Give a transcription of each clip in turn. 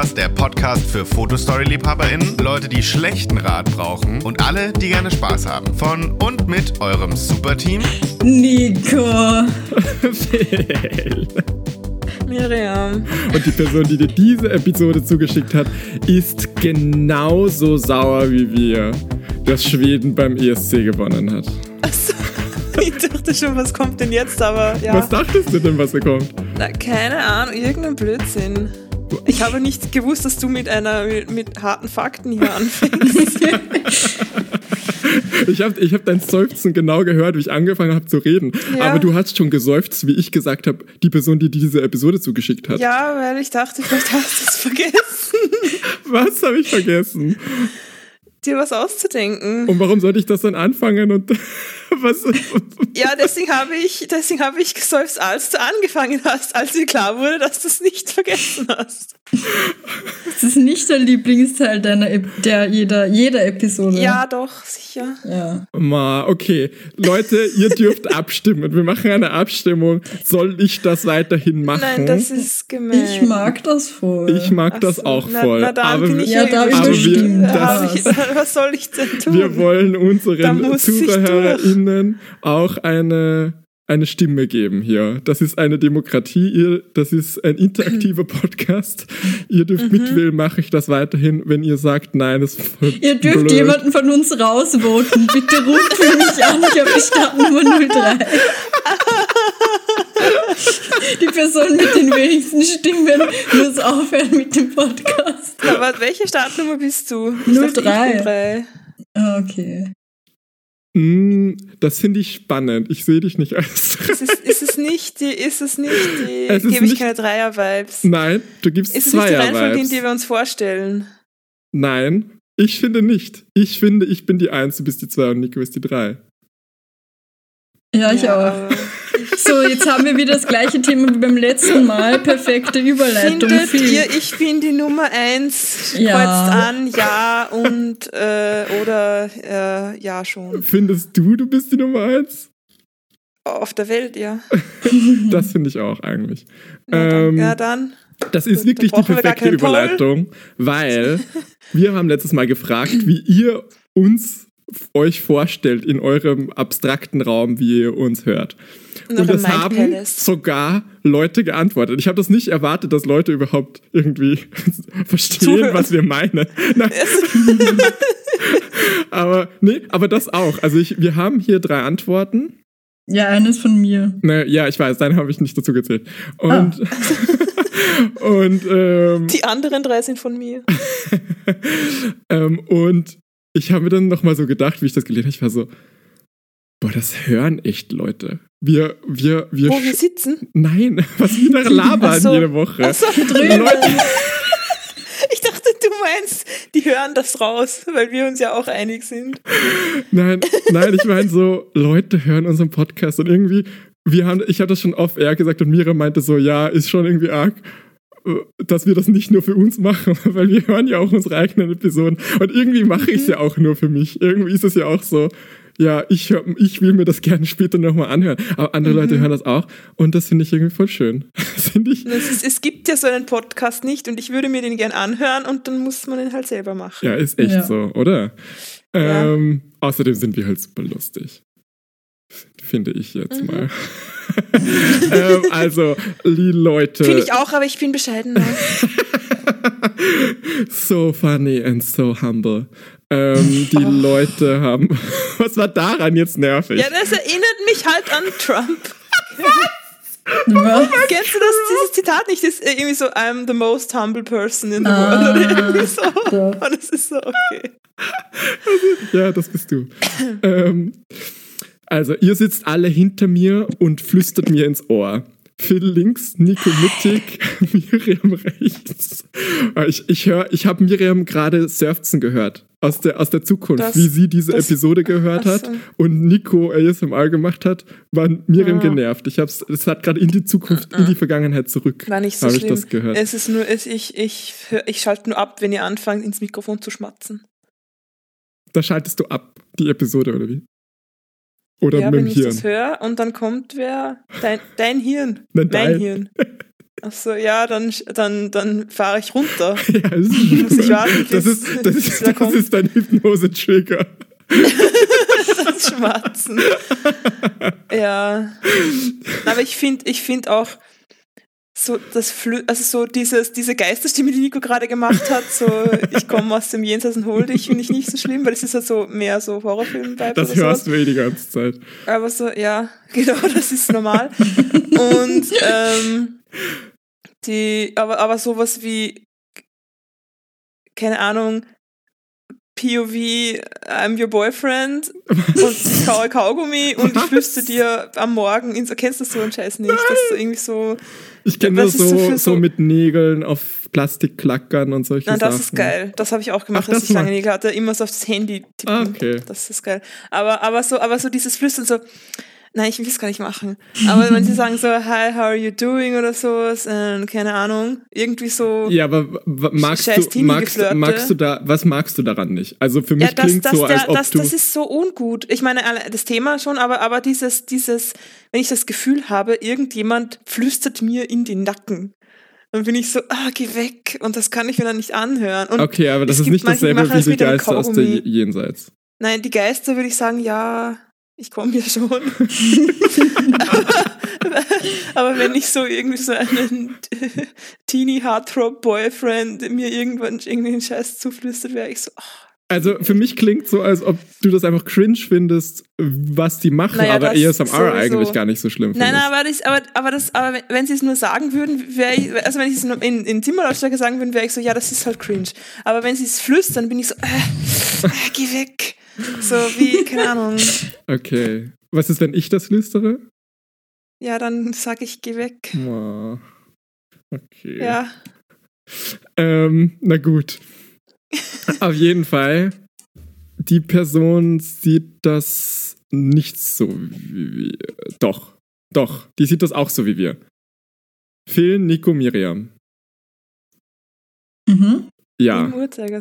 Podcast, der Podcast für Fotostory-LiebhaberInnen, Leute, die schlechten Rat brauchen und alle, die gerne Spaß haben. Von und mit eurem Superteam Nico. Phil. Miriam. Und die Person, die dir diese Episode zugeschickt hat, ist genauso sauer wie wir, dass Schweden beim ESC gewonnen hat. Achso, ich dachte schon, was kommt denn jetzt, aber ja. Was dachtest du denn, was da kommt? Na, keine Ahnung, irgendein Blödsinn. Ich habe nicht gewusst, dass du mit einer mit, mit harten Fakten hier anfängst. Ich habe ich hab dein Seufzen genau gehört, wie ich angefangen habe zu reden. Ja. Aber du hast schon geseufzt, wie ich gesagt habe, die Person, die diese Episode zugeschickt hat. ja, weil ich dachte, vielleicht hast du es vergessen, Was habe ich vergessen? dir was auszudenken. Und warum sollte ich das dann anfangen? Und was? Ja, deswegen habe ich, deswegen habe ich geseufzt, als du angefangen hast, als dir klar wurde, dass du es nicht vergessen hast. Das ist nicht der Lieblingsteil deiner, Ep- der jeder, jeder Episode. Ja, doch, sicher. ja. Ma, okay. Leute, ihr dürft abstimmen. Wir machen eine Abstimmung. Soll ich das weiterhin machen? Nein, das ist gemein. Ich mag das voll. ich mag Ach das so, auch na, voll. Na, dann aber bin wir- ich Ja, da überstimmt Da das. habe ich- Was soll ich denn tun? wir wollen unseren Da ZuhörerInnen auch eine, eine Stimme geben hier. Das ist eine Demokratie, ihr, das ist ein interaktiver Podcast. Ihr dürft Mhm. mitwählen, mache ich das weiterhin. Wenn ihr sagt, nein, das ist voll Ihr dürft blöd. jemanden von uns rausvoten. Bitte ruft für mich an. Ich habe die Startnummer 03. Die Person mit den wenigsten Stimmen muss aufhören mit dem Podcast. Aber welche Startnummer bist du? Ich dachte, ich bin 03. drei. Ah, Okay. Mm, das finde ich spannend. Ich sehe dich nicht als. Ist es, ist es nicht die, ist es nicht die, Es ist gebe ich keine Dreier-Vibes? Nein, du gibst Ist es nicht die Reihenfolge, in Zweier-Vibes. die wir uns vorstellen? Nein, ich finde nicht. Ich finde, ich bin die Eins, du bist die Zwei und Nico ist die Drei. Ja, ich auch. So, jetzt haben wir wieder das gleiche Thema wie beim letzten Mal. Perfekte Überleitung. Findet ihr, ich bin die Nummer eins? Ja. Kreuzt an, ja und äh, oder äh, ja schon. Findest du, du bist die Nummer Eins? Auf der Welt, ja. Das finde ich auch eigentlich. Ja, dann. Ähm, ja, dann. Das ist Gut, wirklich die perfekte. Überleitung, weil wir haben letztes Mal gefragt, wie ihr uns euch vorstellt in eurem abstrakten Raum, wie ihr uns hört. Und Mind haben sogar Leute geantwortet. Ich habe das nicht erwartet, dass Leute überhaupt irgendwie verstehen, Zuhören. was wir meinen. Aber nee, aber das auch. Also ich, wir haben hier drei Antworten. Ja, eines von mir. Ne, ja, ich weiß, deine habe ich nicht dazu gezählt. Und, und, ähm, Die anderen drei sind von mir. ähm, und ich habe mir dann nochmal so gedacht, wie ich das gelesen habe, ich war so, boah, das hören echt Leute. Wir, wir, wir, Wo wir sch- sitzen. nein, was wir da labern Ach so. jede Woche. Achso, Leute, ich dachte, du meinst, die hören das raus, weil wir uns ja auch einig sind. nein, nein, ich meine so, Leute hören unseren Podcast und irgendwie, wir haben, ich habe das schon off-air gesagt und Mira meinte so, ja, ist schon irgendwie arg, äh, dass wir das nicht nur für uns machen, weil wir hören ja auch unsere eigenen Episoden. Und irgendwie mache ich es ja auch nur für mich. Irgendwie ist es ja auch so, ja, ich, hör, ich will mir das gerne später nochmal anhören. Aber andere Leute hören das auch und das finde ich irgendwie voll schön. Finde ich, Es, ist, es gibt ja so einen Podcast nicht und ich würde mir den gern anhören und dann muss man den halt selber machen. ja, ist echt Ja. so, oder? Ja. Ähm, außerdem sind wir halt super lustig. Finde ich jetzt Mhm. mal. ähm, also, die Leute. Finde ich auch, aber ich bin bescheidener. so funny and so humble. Ähm, die Oh. Leute haben. Was war daran jetzt nervig? ja, das erinnert mich halt an Trump. Was? Kennst du das, dieses Zitat nicht? Das ist irgendwie so, I'm the most humble person in the Ah, world. Oder irgendwie so. doch. Und es ist so, okay. Ja, das bist du. ähm, also, ihr sitzt alle hinter mir und flüstert mir ins Ohr. Phil links, Nico mittig, Miriam rechts. Ah, Ich, ich, hör- ich habe Miriam gerade seufzen gehört aus der, aus der Zukunft, Das- wie sie diese das- Episode gehört ach hat und Nico ASMR gemacht hat, war Miriam Ah. genervt. Ich hab's, es hat gerade in die Zukunft, in die Vergangenheit zurück. War nicht so Habe ich schlimm. das gehört. Es ist nur, es, ich, ich, ich schalte nur ab, wenn ihr anfangt, ins Mikrofon zu schmatzen. Da schaltest du ab, die Episode, oder wie? Oder ja, mit wenn dem ich Hirn. das höre und dann kommt wer? Dein, dein Hirn. Nein, mein dein. Hirn. Achso, ja, dann, dann, dann fahre ich runter. Ja, das Muss ich warten, das ist, das ist, das kommt. ist dein Hypnose-Trigger. das Schmatzen. ja. Aber ich finde ich find auch so das Flü also so dieses, diese Geisterstimme, die Nico gerade gemacht hat, so ich komme aus dem Jenseits und hol dich, finde ich nicht so schlimm, weil das ist halt so mehr so Horrorfilm-Vibe Das oder sowas. hörst du eh die ganze Zeit. Aber so, ja, genau, das ist normal. Und ähm, die, aber, aber sowas wie, keine Ahnung, POV, I'm your boyfriend und ich kaue Kaugummi und ich Was? flüstere dir am Morgen ins, kennst du so einen Scheiß nicht? Das ist irgendwie so, Ich kenne nur ist so so, so mit Nägeln auf Plastik klackern und solche na, das Sachen. ist geil. Das habe ich auch gemacht, Ach, als das ich lange Nägel hatte, immer so aufs Handy tippen. Ah, okay. Das ist geil. Aber, aber so, aber so dieses Flüstern so, nein, ich will es gar nicht machen. Aber wenn sie sagen so, hi, how are you doing oder sowas, äh, keine Ahnung, irgendwie so. Ja, aber magst du, magst, magst du da, was magst du daran nicht? Also für mich Ja, das, klingt das, so, als der, ob das, du. das ist so ungut. Ich meine, das Thema schon, aber, aber dieses, dieses, wenn ich das Gefühl habe, irgendjemand flüstert mir in den Nacken, dann bin ich so, ah, geh weg. Und das kann ich mir dann nicht anhören. Und okay, aber das ist nicht dasselbe wie das die Geister aus der Jenseits. Nein, die Geister würde ich sagen, ja, ich komme ja schon. Aber wenn ich so irgendwie so einen Teenie Heartthrob Boyfriend mir irgendwann irgendwie einen Scheiß zuflüstert, wäre ich so, ach, Also für mich klingt so, als ob du das einfach cringe findest, was die machen, Naja, aber ASMR sowieso. eigentlich gar nicht so schlimm Nein, findest. nein, aber, das, aber, aber, das, aber wenn- sie es nur sagen würden, wäre ich, also wenn sie es in, in Zimmerlautstärke sagen würden, wäre ich so, ja, das ist halt cringe. Aber wenn sie es flüstern, bin ich so, äh, äh, geh weg. So wie, keine Ahnung. Okay. Was ist, wenn ich das flüstere? Ja, dann sag ich, geh weg. Okay. Ja. Ähm, na gut. Auf jeden Fall, die Person sieht das nicht so wie wir. Doch, doch, die sieht das auch so wie wir. Phil, Nico, Miriam. Mhm. Ja.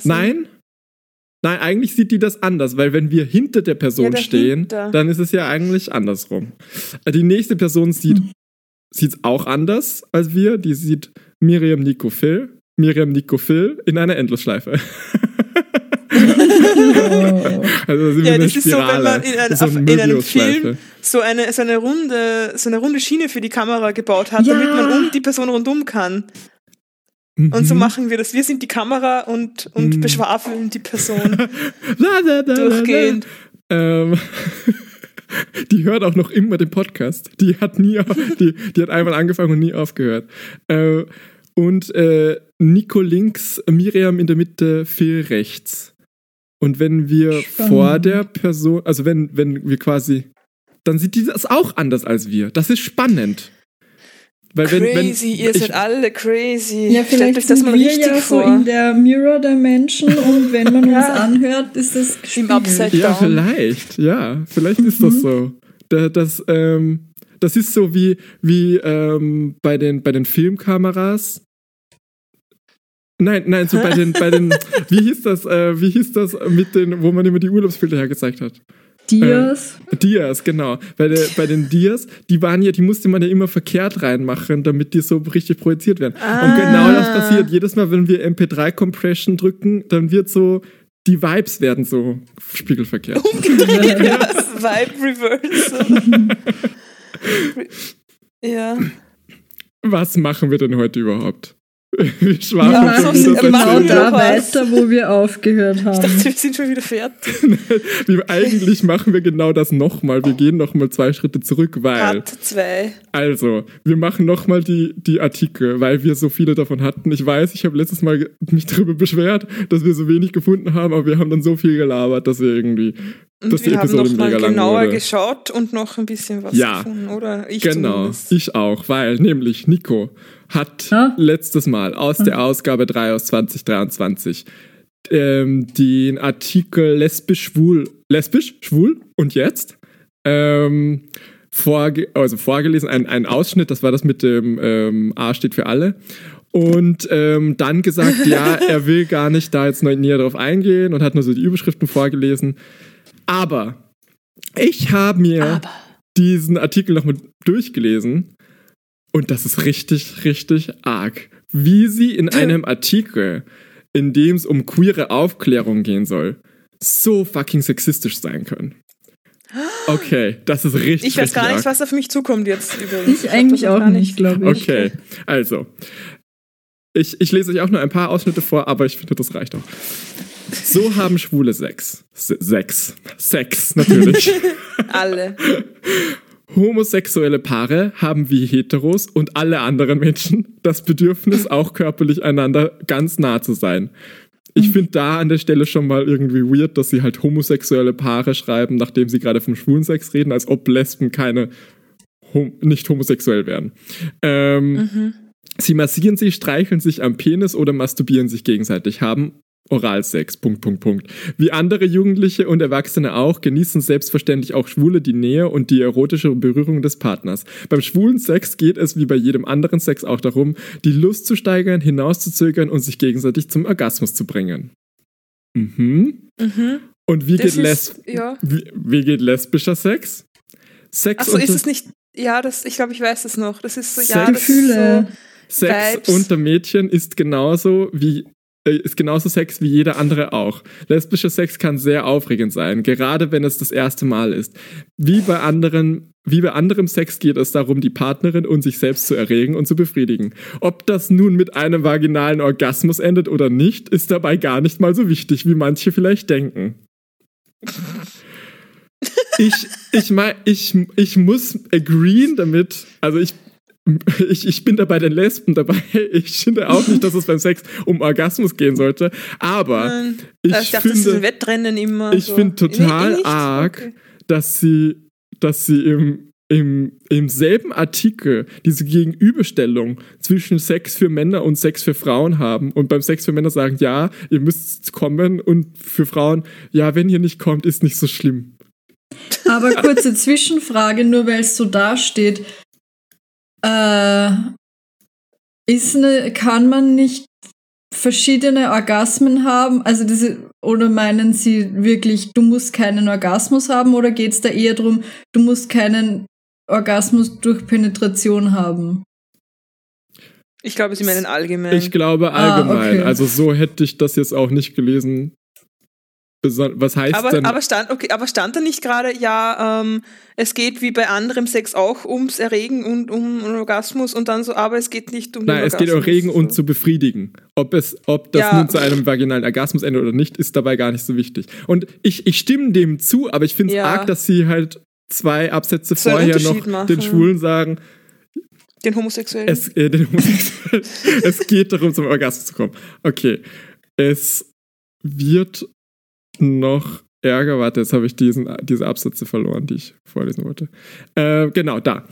Nein? Nein, eigentlich sieht die das anders, weil wenn wir hinter der Person Ja, stehen, dann ist es ja eigentlich andersrum. Äh, Die nächste Person sieht Mhm. sieht's auch anders als wir. Die sieht Miriam, Nico, Phil. Miriam, Nico, Phil in einer Endlosschleife. Oh. Also sind Ja, das ist so, wenn Spirale. man in, ein, so in einem. Film so eine, so, eine runde, so eine runde Schiene für die Kamera gebaut hat, Ja. damit man um die Person rundum kann. Und so Mhm. machen wir das. Wir sind die Kamera und, und Mhm. beschwafeln die Person La, la, la, la, la. durchgehend. Ähm, die hört auch noch immer den Podcast. Die hat nie, auf, die, die hat einmal angefangen und nie aufgehört. Äh, und äh, Nico links, Miriam in der Mitte, Phil rechts. Und wenn wir Spannend. vor der Person, also wenn, wenn wir quasi, dann sieht die das auch anders als wir. Das ist spannend. Weil wenn, wenn, Crazy, ihr ich- seid alle crazy. Ja, vielleicht euch das mal wir richtig ja so vor. in der Mirror Dimension und wenn man uns Ja. anhört, ist das gespiegelt. Upside Ja, down. vielleicht, ja, vielleicht ist das Mhm. so. Da, das, ähm, das ist so wie, wie ähm, bei, den, bei den Filmkameras. Nein, nein, so bei den, bei den, wie hieß das, äh, wie hieß das mit den, wo man immer die Urlaubsbilder hergezeigt hat? Dias. Dias, genau. Bei, der, bei den Dias, die waren ja, die musste man ja immer verkehrt reinmachen, damit die so richtig projiziert werden. Und genau das Ah. passiert jedes Mal, wenn wir MP3-Compression drücken, dann wird so, die Vibes werden so spiegelverkehrt. ja, Vibe Reversal. ja. Was machen wir denn heute überhaupt? Wir schwafeln Ja, schon so wieder genau da. weiter, wo wir aufgehört Ich haben. dachte, wir sind schon wieder fertig. Eigentlich machen wir genau das nochmal. Wir gehen nochmal zwei Schritte zurück, weil. Part 2. Also, wir machen nochmal die, die Artikel, weil wir so viele davon hatten. Ich weiß, ich habe letztes Mal mich darüber beschwert, dass wir so wenig gefunden haben, aber wir haben dann so viel gelabert, dass wir irgendwie. Und Dass die wir haben Episode noch mal genauer wurde. geschaut und noch ein bisschen was Ja. gefunden, oder? Ich genau, zumindest. ich auch, weil nämlich Nico hat Ja? letztes Mal aus der Ausgabe 3 aus 2023 ähm, den Artikel lesbisch, schwul, lesbisch, schwul und jetzt ähm, vorge also vorgelesen, ein, ein Ausschnitt, das war das mit dem ähm, A steht für alle. Und ähm, dann gesagt, ja, er will gar nicht da jetzt näher drauf eingehen und hat nur so die Überschriften vorgelesen. Aber ich habe mir Aber. diesen Artikel nochmal durchgelesen Und das ist richtig, richtig arg. Wie sie in einem Artikel, in dem es um queere Aufklärung gehen soll, so fucking sexistisch sein können. Okay, das ist richtig. Ich weiß richtig gar arg. nicht, was auf mich zukommt jetzt übrigens. Ich eigentlich das noch auch gar nicht, glaube ich. Okay, also. Ich, ich lese euch auch nur ein paar Ausschnitte vor, aber ich finde, das reicht auch. So haben Schwule Sex. Se- Sex. Sex, natürlich. Alle. Homosexuelle Paare haben wie Heteros und alle anderen Menschen das Bedürfnis, auch körperlich einander ganz nah zu sein. Ich finde da an der Stelle schon mal irgendwie weird, dass sie halt homosexuelle Paare schreiben, nachdem sie gerade vom Schwulensex reden, als ob Lesben keine hom nicht homosexuell wären. Ähm, Sie massieren sich, streicheln sich am Penis oder masturbieren sich gegenseitig, haben Oralsex, Punkt, Punkt, Punkt. Wie andere Jugendliche und Erwachsene auch, genießen selbstverständlich auch Schwule die Nähe und die erotische Berührung des Partners. Beim schwulen Sex geht es wie bei jedem anderen Sex auch darum, die Lust zu steigern, hinauszuzögern und sich gegenseitig zum Orgasmus zu bringen. Mhm. Mhm. Und wie geht, ist, ja. wie, wie geht lesbischer Sex? Sex Achso, ist es nicht. Ja, das, ich glaube, ich weiß es noch. Das ist so, Sex- ja, das Gefühle. ist Sex Vibes. unter Mädchen ist genauso wie äh, ist genauso Sex wie jeder andere auch. Lesbischer Sex kann sehr aufregend sein, gerade wenn es das erste Mal ist. Wie bei anderen wie bei anderem Sex geht es darum, die Partnerin und sich selbst zu erregen und zu befriedigen. Ob das nun mit einem vaginalen Orgasmus endet oder nicht, ist dabei gar nicht mal so wichtig, wie manche vielleicht denken. Ich, ich mein, ich, ich muss agreeen damit, also ich ich, ich bin da bei den Lesben dabei. Ich finde auch nicht, dass es beim Sex um Orgasmus gehen sollte. Aber ich ich dachte, das finde, Wettrennen immer. ich so. finde total Nee, arg, Okay. dass sie, dass sie im, im, im selben Artikel diese Gegenüberstellung zwischen Sex für Männer und Sex für Frauen haben und beim Sex für Männer sagen, ja, ihr müsst kommen und für Frauen, ja, wenn ihr nicht kommt, ist nicht so schlimm. Aber kurze Zwischenfrage, nur weil es so dasteht. Äh, ist ne, kann man nicht verschiedene Orgasmen haben? Also diese, oder meinen Sie wirklich, du musst keinen Orgasmus haben oder geht es da eher darum, du musst keinen Orgasmus durch Penetration haben? Ich glaube, sie meinen allgemein. Ich glaube Ah, allgemein. okay. Also so hätte ich das jetzt auch nicht gelesen. Was heißt aber, denn? aber, stand, okay, aber stand da nicht gerade, ja, ähm, es geht wie bei anderem Sex auch ums Erregen und um Orgasmus und dann so, aber es geht nicht um Nein, es geht um Orgasmus. Regen und zu befriedigen. Ob, es, ob das Ja. nun zu einem vaginalen Orgasmus endet oder nicht, ist dabei gar nicht so wichtig. Und ich, ich stimme dem zu, aber ich finde es Ja. arg, dass sie halt zwei Absätze So vorher noch machen. den Schwulen sagen, Den Homosexuellen. es, äh, den Homosexuellen, es geht darum, zum Orgasmus zu kommen. Okay, es wird noch ärger. Warte, jetzt habe ich diesen, diese Absätze verloren, die ich vorlesen wollte. Äh, genau, da.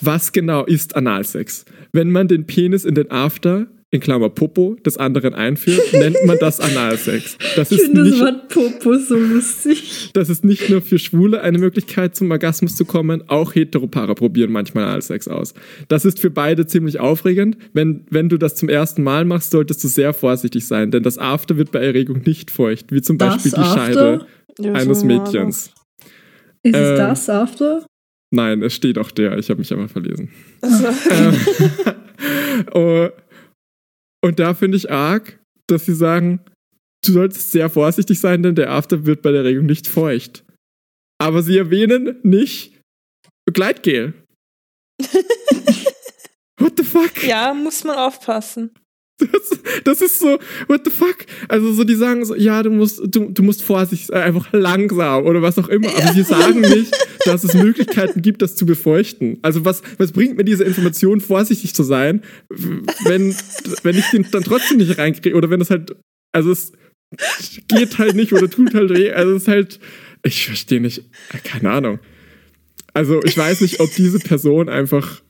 Was genau ist Analsex? Wenn man den Penis in den After, in Klammer Popo, des anderen einführt, nennt man das Analsex. Das Ich ist finde das Wort Popo so lustig. das ist nicht nur für Schwule eine Möglichkeit, zum Orgasmus zu kommen, auch Heteropaare probieren manchmal Analsex aus. Das ist für beide ziemlich aufregend. Wenn, wenn du das zum ersten Mal machst, solltest du sehr vorsichtig sein, denn das After wird bei Erregung nicht feucht, wie zum Das Beispiel die After? Scheide Ja, eines Mädchens. Ist Ähm, es das After? Nein, es steht auch der, ich habe mich einfach verlesen. Also, Ähm, oh, und da finde ich arg, dass sie sagen, du solltest sehr vorsichtig sein, denn der After wird bei der Erregung nicht feucht. Aber sie erwähnen nicht Gleitgel. What the fuck? ja, muss man aufpassen. Das, das ist so, what the fuck? Also so, die sagen so, ja, du musst, du, du musst vorsichtig sein, einfach langsam oder was auch immer. Aber sie sagen nicht, dass es Möglichkeiten gibt, das zu befeuchten. Also was, was bringt mir diese Information, vorsichtig zu sein, wenn, wenn ich den dann trotzdem nicht reinkriege oder wenn es halt, also es geht halt nicht oder tut halt weh. Also es ist halt, ich verstehe nicht, keine Ahnung. Also ich weiß nicht, ob diese Person einfach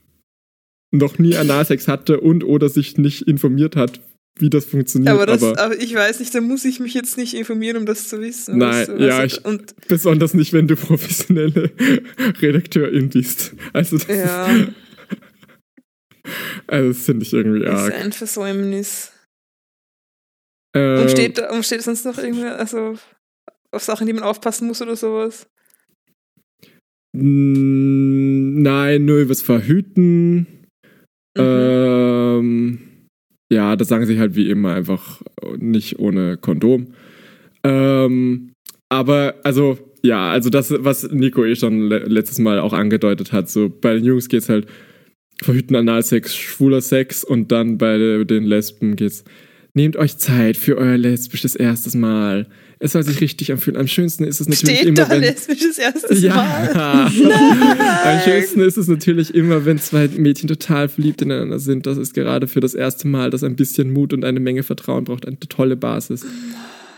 noch nie Analsex hatte und oder sich nicht informiert hat, wie das funktioniert. Aber, das, aber aber ich weiß nicht, da muss ich mich jetzt nicht informieren, um das zu wissen. Nein, du? ja, Also, ich- und besonders nicht, wenn du professionelle Redakteurin bist. Also das, ja, ist, also das finde ich irgendwie ist arg. ein Versäumnis. Ähm, Und steht, da- und steht sonst noch irgendwie, also auf Sachen, die man aufpassen muss oder sowas? Nein, nur übers Verhüten. Ähm, ja, das sagen sie halt wie immer einfach nicht ohne Kondom. Ähm, aber also ja, also das, was Nico eh schon le letztes Mal auch angedeutet hat, so bei den Jungs geht's halt verhüten Analsex, schwuler Sex und dann bei den Lesben geht's nehmt euch Zeit für euer lesbisches erstes Mal. Es soll sich richtig anfühlen. Am schönsten ist es natürlich Steht immer, wenn lesbisches erstes ja. Mal. Am schönsten ist es natürlich immer, wenn zwei Mädchen total verliebt ineinander sind. Das ist gerade für das erste Mal, das ein bisschen Mut und eine Menge Vertrauen braucht, eine tolle Basis.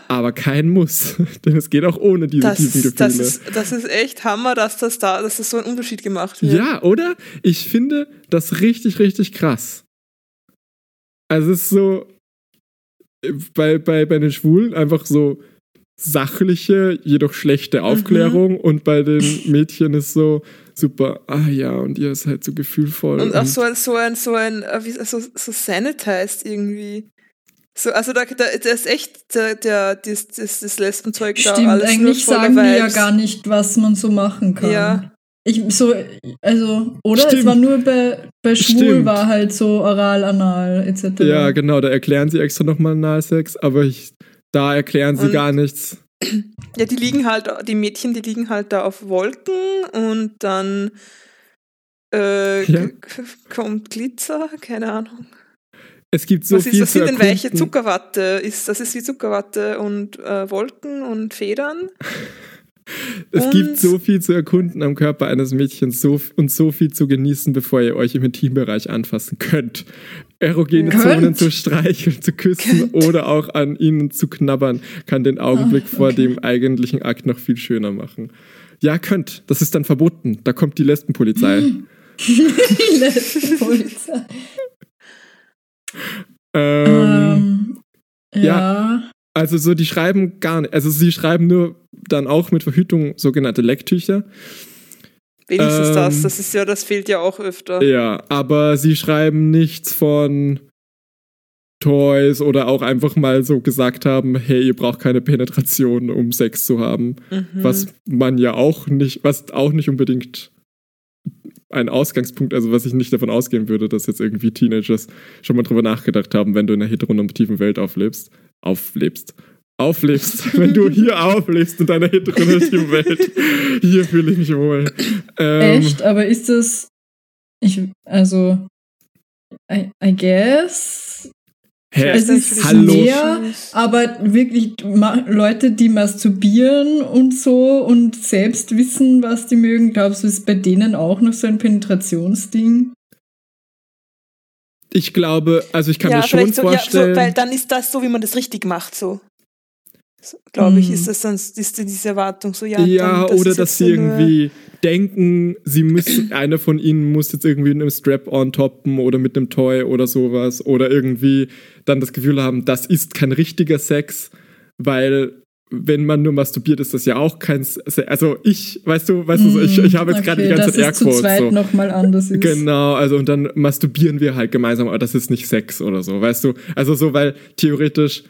Aber kein Muss, denn es geht auch ohne diese Das, tiefen ist- das, Gefühle. ist, das ist echt Hammer, dass das da, dass das so ein Unterschied gemacht wird. Ja, oder? Ich finde das richtig, richtig krass. Also es ist so äh, bei, bei, bei den Schwulen einfach so sachliche, jedoch Mhm. schlechte Aufklärung und bei den Mädchen ist so super, ah ja, und ihr seid so gefühlvoll. Und auch so ein, so ein, so ein, äh, wie, so, so sanitized irgendwie. So, also da, da, da ist echt der, der, das, das, das Lesbenzeug da Stimmt, alles eigentlich nur sagen die ja gar nicht, was man so machen kann. Ja. Ich so, also, oder? Stimmt. Es war nur bei, bei Schwul Stimmt. war halt so oral, anal, etc. ja, genau, da erklären sie extra nochmal Analsex, aber ich, da erklären sie Und- gar nichts. Ja, die liegen halt, die Mädchen, die liegen halt da auf Wolken und dann äh, Ja. kommt Glitzer, keine Ahnung. Es gibt so was ist, viel was zu sind denn weiche erkunden. Zuckerwatte? Ist, das ist wie Zuckerwatte und äh, Wolken und Federn. Es Und- gibt so viel zu erkunden am Körper eines Mädchens so, und so viel zu genießen, bevor ihr euch im Intimbereich anfassen könnt. Erogene Könnt. Zonen zu streicheln, zu küssen oder auch an ihnen zu knabbern, kann den Augenblick vor okay. dem eigentlichen Akt noch viel schöner machen. Ja, könnt. Das ist dann verboten. Da kommt die Lesbenpolizei. Die letzte Polizei. ähm, Ähm, ja. Also so, die schreiben gar nicht. Also sie schreiben nur dann auch mit Verhütung sogenannte Lecktücher. Wenigstens Ähm, das. Das ist ja, das fehlt ja auch öfter. Ja, aber sie schreiben nichts von Toys oder auch einfach mal so gesagt haben, hey, ihr braucht keine Penetration, um Sex zu haben. Mhm. Was man ja auch nicht, was auch nicht unbedingt ein Ausgangspunkt, also was ich nicht davon ausgehen würde, dass jetzt irgendwie Teenagers schon mal drüber nachgedacht haben, wenn du in einer heteronormativen Welt auflebst, auflebst, auflebst, wenn du hier auflebst in deiner heteronormativen Welt, hier fühle ich mich wohl. Ähm, Echt? Aber ist das. Ich, also. I, I guess. Hä? Weiß Es ist Hallo? mehr, aber wirklich Leute, die masturbieren und so und selbst wissen, was die mögen, glaubst du, ist bei denen auch noch so ein Penetrationsding? Ich glaube, also ich kann ja, mir schon so, ja, vorstellen. so, weil dann ist das so, wie man das richtig macht, so. Glaube ich, Mhm. ist das dann ist diese Erwartung so, ja. ja, dann, oder dass sie irgendwie denken, sie müssen, einer von ihnen muss jetzt irgendwie mit einem Strap-on toppen oder mit einem Toy oder sowas oder irgendwie dann das Gefühl haben, das ist kein richtiger Sex, weil wenn man nur masturbiert, ist das ja auch kein Se Also ich, weißt du, weißt du, ich, ich habe jetzt gerade die Okay, ganze Zeit dass es zu Airquotes. zweit So. nochmal anders ist. Genau, also und dann masturbieren wir halt gemeinsam, aber das ist nicht Sex oder so, weißt du? Also so, weil theoretisch,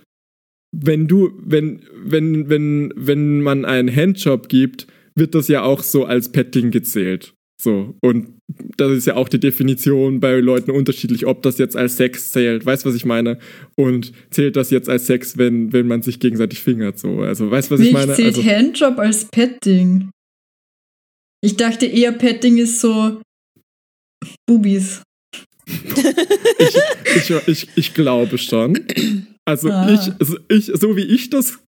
wenn du, wenn, wenn, wenn, wenn man einen Handjob gibt, wird das ja auch so als Petting gezählt. So. Und das ist ja auch die Definition bei Leuten unterschiedlich, ob das jetzt als Sex zählt. Weißt du, was ich meine? Und zählt das jetzt als Sex, wenn, wenn man sich gegenseitig fingert? So. Also, weißt du, was Wie ich meine? zählt Also, Handjob als Petting? Ich dachte eher, Petting ist so Bubis. ich, ich, ich, ich glaube schon. Also Ah. ich, also ich, so wie ich das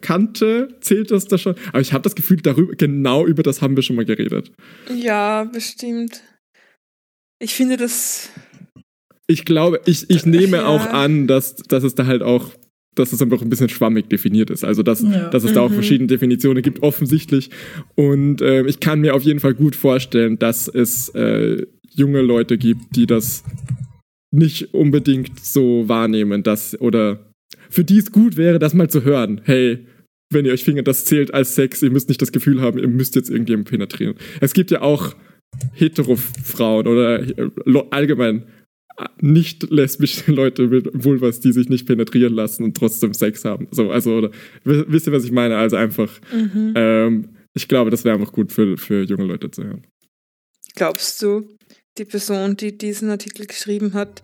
kannte, zählt das da schon. Aber ich habe das Gefühl, darüber, genau über das haben wir schon mal geredet. Ja, bestimmt. Ich finde das. Ich glaube, ich, ich nehme Ja. auch an, dass, dass es da halt auch, dass es einfach ein bisschen schwammig definiert ist. Also dass, Ja. dass es da auch Mhm. verschiedene Definitionen gibt, offensichtlich. Und äh, ich kann mir auf jeden Fall gut vorstellen, dass es äh, junge Leute gibt, die das nicht unbedingt so wahrnehmen, dass oder für die es gut wäre, das mal zu hören. Hey, wenn ihr euch fingert, das zählt als Sex. Ihr müsst nicht das Gefühl haben, ihr müsst jetzt irgendjemanden penetrieren. Es gibt ja auch hetero-Frauen oder äh, allgemein äh, nicht lesbische Leute mit Vulvas, die sich nicht penetrieren lassen und trotzdem Sex haben. So, also, oder, wi- wisst ihr, was ich meine? Also einfach, Mhm. ähm, ich glaube, das wäre einfach gut für, für junge Leute zu hören. Glaubst du? Die Person, die diesen Artikel geschrieben hat,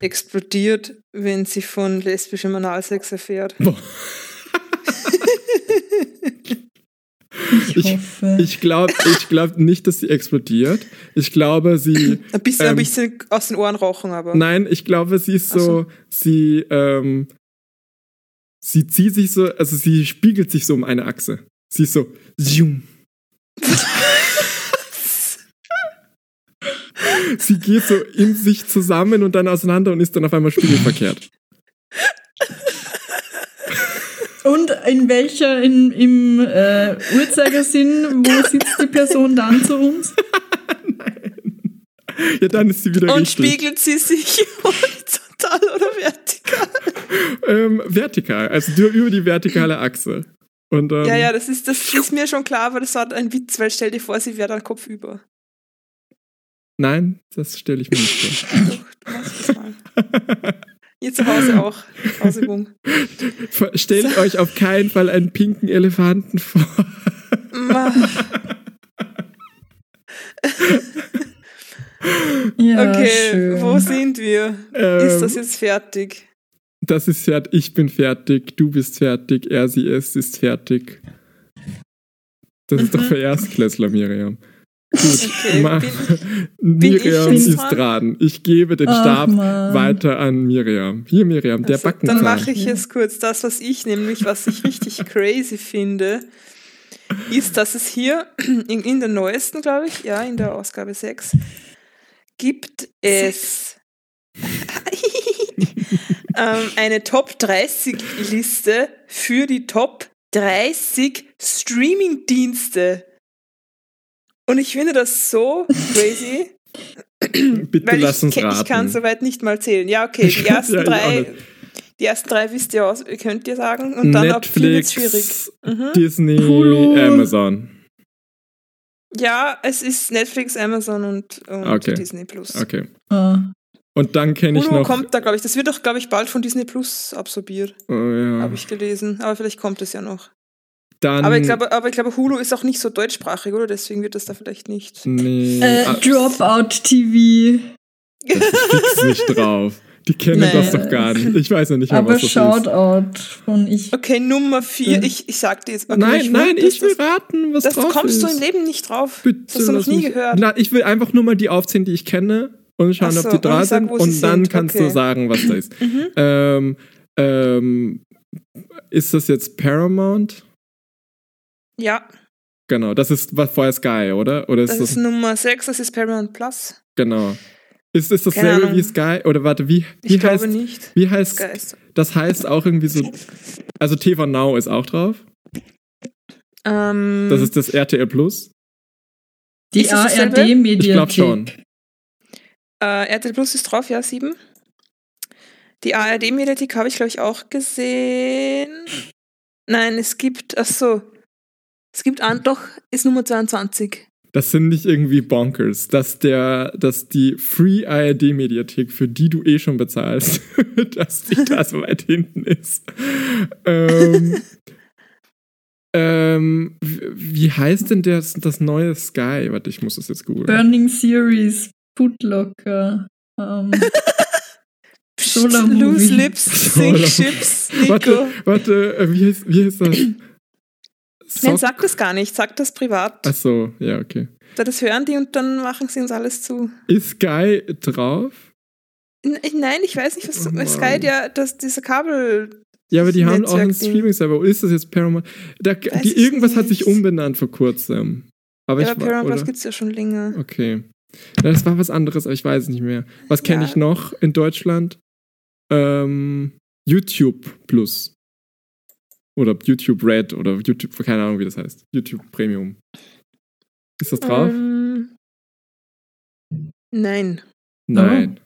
explodiert, wenn sie von lesbischem Analsex erfährt. Ich, Ich- hoffe. Ich glaube ich glaub nicht, dass sie explodiert. Ich glaube, sie. Ein bisschen, Ähm, ein bisschen aus den Ohren rauchen, aber. Nein, ich glaube, sie ist so, so. sie, ähm, sie zieht sich so, also sie spiegelt sich so um eine Achse. Sie ist so, zoom. sie geht so in sich zusammen und dann auseinander und ist dann auf einmal spiegelverkehrt. Und in welcher, in, im äh, Uhrzeigersinn, wo sitzt die Person dann zu uns? Ja, dann ist sie wieder Und richtig. spiegelt sie sich horizontal oder vertikal? Ähm, vertikal, also über die vertikale Achse. Und, ähm, Ja, ja, das ist, das ist mir schon klar, aber das war ein Witz, weil stell dir vor, sie wäre dann kopfüber. Nein, das stelle ich mir nicht vor. Mal. Ihr zu Hause auch. Hausübung. Stellt euch auf keinen Fall einen pinken Elefanten vor. Ja, Okay, schön. wo sind wir? Ähm, Ist das jetzt fertig? Das ist fertig, ich bin fertig, du bist fertig, er, sie, es ist fertig. Das ist doch Mhm. für Erstklässler, Miriam. Gut, Okay, mach. bin- bin ich Miriam jetzt ist dran? dran. Ich gebe den Ach, Stab Mann. weiter an Miriam. Hier, Miriam, der Also, Backenzahn. dann mache ich jetzt kurz das, was ich nämlich, was ich richtig crazy finde, ist, dass es hier in, in der neuesten, glaube ich, ja, in der Ausgabe 6, gibt es ähm, eine Top 30 Liste für die Top 30 Streaming-Dienste. Und ich finde das so crazy, Bitte weil lass ich, uns raten. ich kann soweit nicht mal zählen. Ja, okay, die ersten ja, drei, die ersten drei wisst ihr aus, könnt ihr sagen und dann ab vier wird's schwierig. Netflix, Mhm. Disney, Hulu. Amazon. Ja, es ist Netflix, Amazon und, und Okay. Disney Plus. Okay. Ah. Und dann kenne ich noch. kommt da, glaube ich. Das wird doch, glaube ich, bald von Disney Plus absorbiert, oh, ja. habe ich gelesen. Aber vielleicht kommt es ja noch. Dann, Aber ich, glaube, aber ich glaube, Hulu ist auch nicht so deutschsprachig, oder? Deswegen wird das da vielleicht nicht. Nee. Äh, ah, Dropout TV. fix nicht drauf. Die kennen Nee. das doch gar nicht. Ich weiß noch nicht mehr, Aber was das ist. Shoutout von ich. Okay, Nummer vier. Ja. Ich, ich sag dir jetzt. Okay, Nein, will, nein, ich will das, raten, was Das drauf kommst ist. du im Leben nicht drauf. Bitte das hast du noch nie mich- gehört. Na, ich will einfach nur mal die aufzählen, die ich kenne und schauen, so, ob die und da ich sag, sind sie und dann sind. kannst Okay. du sagen, was da ist. Mhm. ähm, ähm, ist das jetzt Paramount? Ja, Genau, das ist was vorher Sky, oder? Oder ist das das, ist Nummer sechs. Das ist Paramount Plus. genau? Ist, ist dasselbe wie Sky? Oder warte, wie, Ich wie glaube heißt nicht. wie heißt Sky ist. das heißt auch irgendwie so also TV Now ist auch drauf. Ähm, Das ist das RTL Plus. Die? ARD-Mediathek. Ich glaube schon. Äh, RTL Plus ist drauf, ja, sieben. Die ARD-Mediathek habe ich, glaube ich, auch gesehen. Nein, es gibt, ach so. Es gibt an, doch, ist Nummer 22. Das sind nicht irgendwie bonkers, dass der, dass die Free ARD Mediathek, für die du eh schon bezahlst, dass die da so weit hinten ist. Ähm, ähm, wie heißt denn das, das neue Sky? Warte, ich muss das jetzt googeln. Burning Series, Footlocker. Ähm, Solar Movie. Loose Lips, Sink Solar- Ships, Nico. Warte, warte, äh, wie heißt, wie heißt das? Nein, Sock- sag das gar nicht, sag das privat. Ach so, ja, okay. Da Das hören die und dann machen sie uns alles zu. Ist Sky drauf? Nein, ich weiß nicht, was Oh. Sky, ja, das, dieser Kabel. Ja, aber die haben auch einen. Streaming-Server. Ist das jetzt Paramount? Da, die, irgendwas hat sich umbenannt vor kurzem. Aber Ja, aber Paramount Plus gibt es ja schon länger. Okay. Das war was anderes, aber ich weiß es nicht mehr. Was kenne Ja. ich noch in Deutschland? Ähm, YouTube Plus. Oder YouTube Red oder YouTube, keine Ahnung, wie das heißt. YouTube Premium. Ist das drauf? Ähm, nein. Nein.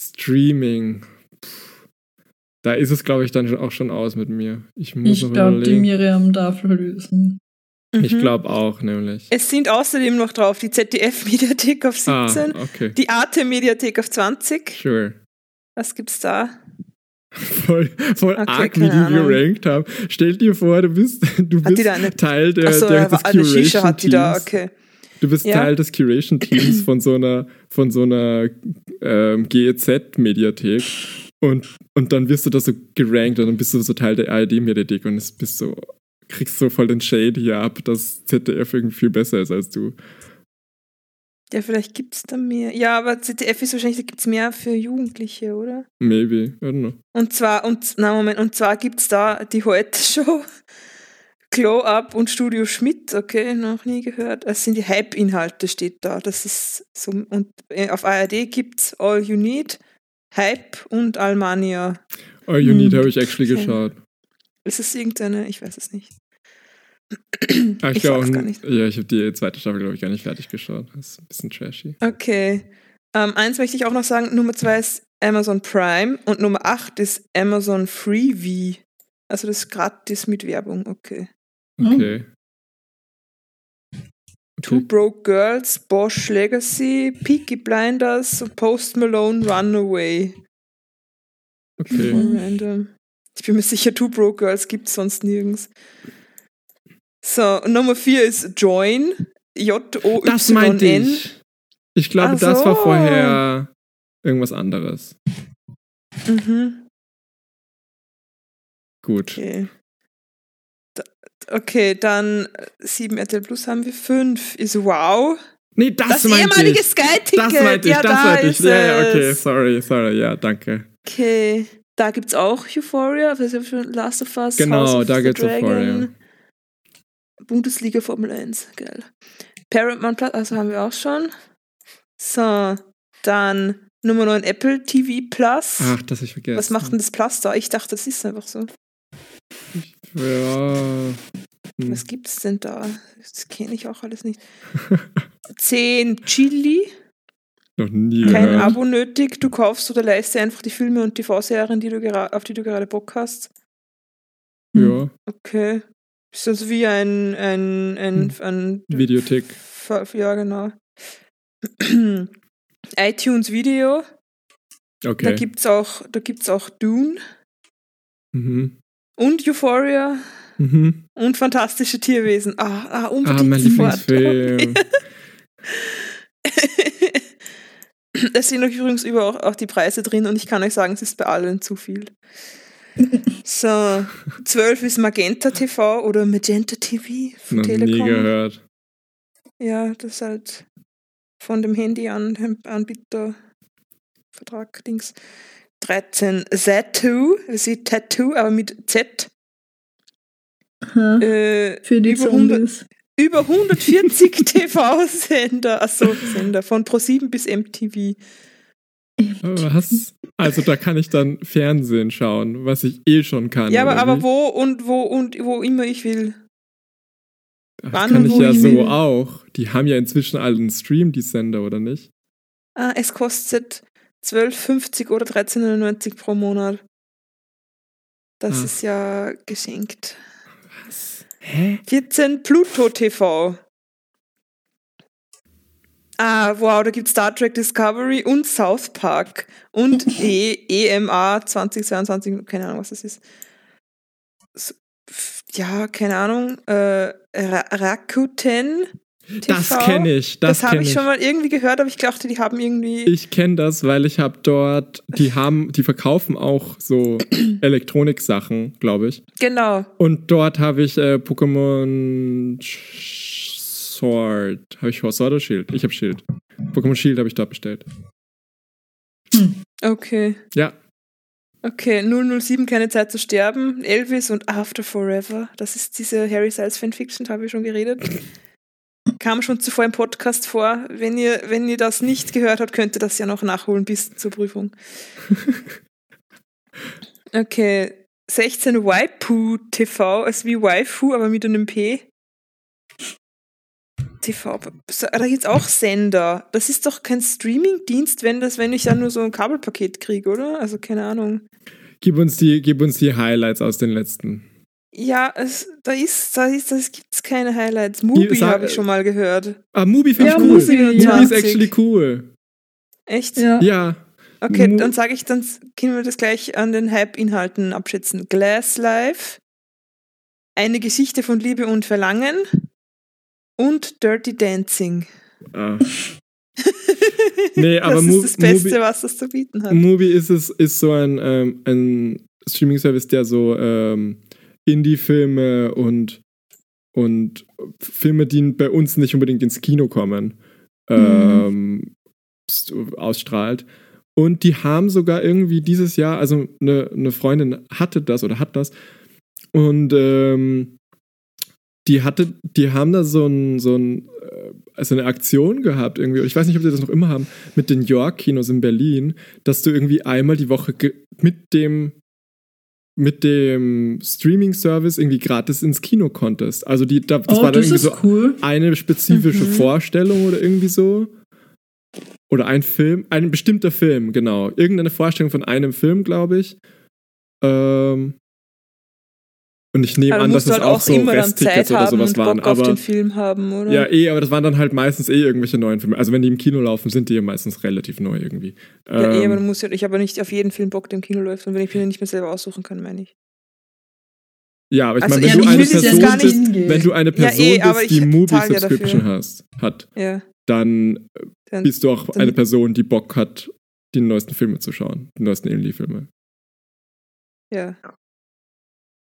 Streaming. Puh. Da ist es, glaube ich, dann auch schon aus mit mir. Ich muss ich noch glaube, die. Miriam darf lösen. Ich Mhm. glaube auch, nämlich. Es sind außerdem noch drauf die ZDF-Mediathek auf 17, Ah, okay. die Arte-Mediathek auf 20. Sure. Was gibt's da? Voll, voll Okay, arg, wie die Ahnung. gerankt haben. Stell dir vor, du bist, du Hat bist eine- Teil der, Achso, der des hat die da, okay. Du bist Ja. Teil des Curation-Teams von so einer, von so einer ähm, GEZ-Mediathek und, und dann wirst du da so gerankt und dann bist du so Teil der ARD-Mediathek und es bist so, kriegst so voll den Shade hier ab, dass ZDF irgendwie viel besser ist als du. Ja, vielleicht gibt es da mehr. Ja, aber ZDF ist wahrscheinlich, da gibt es mehr für Jugendliche, oder? Maybe, I don't know. Und zwar, und, na Moment, und zwar gibt es da die Heute-Show, Glow Up und Studio Schmidt, okay, noch nie gehört. Das sind die Hype-Inhalte, steht da. Das ist so, und äh, auf ARD gibt es All You Need, Hype und Almania. Oh, You Need Hm, habe ich actually geschaut. Ist es irgendeine, ich weiß es nicht. Ah, ich Ich gar nicht. ja, ich habe die zweite Staffel, glaube ich, gar nicht fertig geschaut. Das ist ein bisschen trashy. Okay. Ähm, eins möchte ich auch noch sagen, Nummer zwei ist Amazon Prime und Nummer acht ist Amazon Freebie. Also das ist gratis mit Werbung, okay. Okay. Two okay. Broke Girls, Bosch Legacy, Peaky Blinders und Post Malone Runaway. Okay. Random. Ich bin mir sicher, Two Broke Girls gibt es sonst nirgends. So, und Nummer vier ist Join. J-O-Y-N. Das meinte ich. Ich glaube, Ach das war so. vorher irgendwas anderes. Mhm. Gut. Okay. Da, okay, dann äh, 7 RTL Plus haben wir 5. Ist wow. Nee, das, Das, meinte ehemalige ich. Sky-Ticket. Das meinte ich, ja, das da meinte ich. Ja, ja, okay, sorry, sorry, ja, danke. Okay, da gibt es auch Euphoria, das ist schon Last of Us. Genau, House of da the gibt's Dragon, Euphoria. Bundesliga Formel 1, geil. Paramount Plus, also haben wir auch schon. So, dann Nummer 9 Apple TV Plus. Ach, das hab ich vergessen. Was macht denn das Plus da? Ich dachte, das ist einfach so. Ja. Hm. Was gibt's denn da? Das kenne ich auch alles nicht. 10 Chili. Noch nie Kein gehört. Abo nötig. Du kaufst oder leistest einfach die Filme und TV-Serien, die du auf die du gerade Bock hast. Ja, Okay. Ist also wie ein, ein, ein, Hm. ein Videothek. Ja, genau. iTunes Video. Da Okay. gibt's auch, da gibt's auch Dune Mhm. und Euphoria Mhm. und fantastische Tierwesen. Ah, ah Ah, unbedingt mein sofort. Lieblingsfilm. Es sind übrigens über auch, auch die Preise drin und ich kann euch sagen, es ist bei allen zu viel. So, 12 ist Magenta TV oder Magenta TV von Noch nie Telekom. gehört. Ja, das ist halt von dem Handy an, Anbieter Vertrag Dings. 13 Zatu, das ist Tattoo, aber mit Z. Aha, Äh, Für die über 100, Zombies. über 140 TV-Sender, achso, Sender, von Pro7 bis MTV. Was? Also da kann ich dann Fernsehen schauen, was ich eh schon kann. Ja, aber, aber wo und wo und wo immer ich will. Das wann kann ich ja ich so will. auch. Die haben ja inzwischen alle einen Stream, die Sender, oder nicht? Ah, es kostet 12,50 oder 13,99 pro Monat. Das Ah. ist ja geschenkt. Was? Hä? 14 Pluto TV. Ah, wow, da gibt Star Trek Discovery und South Park und e EMA 2022, keine Ahnung, was das ist. So, Ja, keine Ahnung. Äh, Ra Rakuten Das TV. kenne ich. Das, Das, habe ich ich schon mal irgendwie gehört, aber ich dachte, die haben irgendwie. Ich kenne das, weil ich habe dort, die haben, die verkaufen auch so Elektronik-Sachen, glaube ich. genau. Und dort habe ich äh, Pokémon Sword. Habe ich Sword oder Shield? Ich habe Shield. Pokémon Shield habe ich dort bestellt. Okay. Ja. Okay, 007, keine Zeit zu sterben. Elvis und After Forever. Das ist diese Harry Styles Fanfiction, da habe ich schon geredet. Kam schon zuvor im Podcast vor. Wenn ihr, wenn ihr das nicht gehört habt, könnt ihr das ja noch nachholen bis zur Prüfung. Okay, 16 Waipu TV, also wie Waifu, aber mit einem P. TV, da gibt's auch Sender. Das ist doch kein Streaming-Dienst, wenn das, wenn ich dann nur so ein Kabelpaket kriege, oder? Also keine Ahnung. Gib uns die, gib uns die Highlights aus den letzten. Ja, es, da ist, da ist, das gibt's keine Highlights. Mubi habe ich schon mal gehört. Ah, Mubi finde Ja, ich cool. Mubi, Mubi ja. ist actually cool. Echt? Ja. Ja. Okay, Mu- dann sage ich, dann können wir das gleich an den Hype-Inhalten abschätzen. Glass Life, eine Geschichte von Liebe und Verlangen, und Dirty Dancing. Ah. nee, aber das ist das Beste, Mubi- was das zu bieten hat. Movie ist es ist so ein, ähm, ein Streaming-Service, der so ähm, Indie-Filme und, und Filme, die bei uns nicht unbedingt ins Kino kommen, ähm, s- ausstrahlt. Und die haben sogar irgendwie dieses Jahr, also eine, eine Freundin hatte das oder hat das. Und ähm, die hatte, die haben da so ein, so ein, äh, also eine Aktion gehabt irgendwie. Ich weiß nicht, ob die das noch immer haben, mit den York-Kinos in Berlin, dass du irgendwie einmal die Woche mit dem mit dem Streaming-Service irgendwie gratis ins Kino konntest. Also die, da, das oh, war dann das irgendwie so cool. eine spezifische Mhm. Vorstellung oder irgendwie so. Oder ein Film, ein bestimmter Film, genau. Irgendeine Vorstellung von einem Film, glaube ich. Ähm, und ich nehme Aber an, du dass es halt auch auch so immer dann Resttickets Zeit oder sowas und waren. Bock auf Aber den Film haben, oder? ja, eh, aber das waren dann halt meistens eh irgendwelche neuen Filme. Also wenn die im Kino laufen, sind die ja meistens relativ neu irgendwie. Ja, eh, Ähm, aber du musst ja, ich habe ja nicht auf jeden Film Bock, der im Kino läuft. Und wenn ich mir den nicht mehr selber aussuchen kann, meine ich. ja, aber ich Also, meine, ja, wenn, du ich eine Person bist, wenn du eine Ja, Person eh, aber bist, die ich Movie zahl ja hast, hat, Ja. dann Dann, bist du auch eine Person, die Bock hat, die neuesten Filme zu schauen, die neuesten Indie-Filme. ja.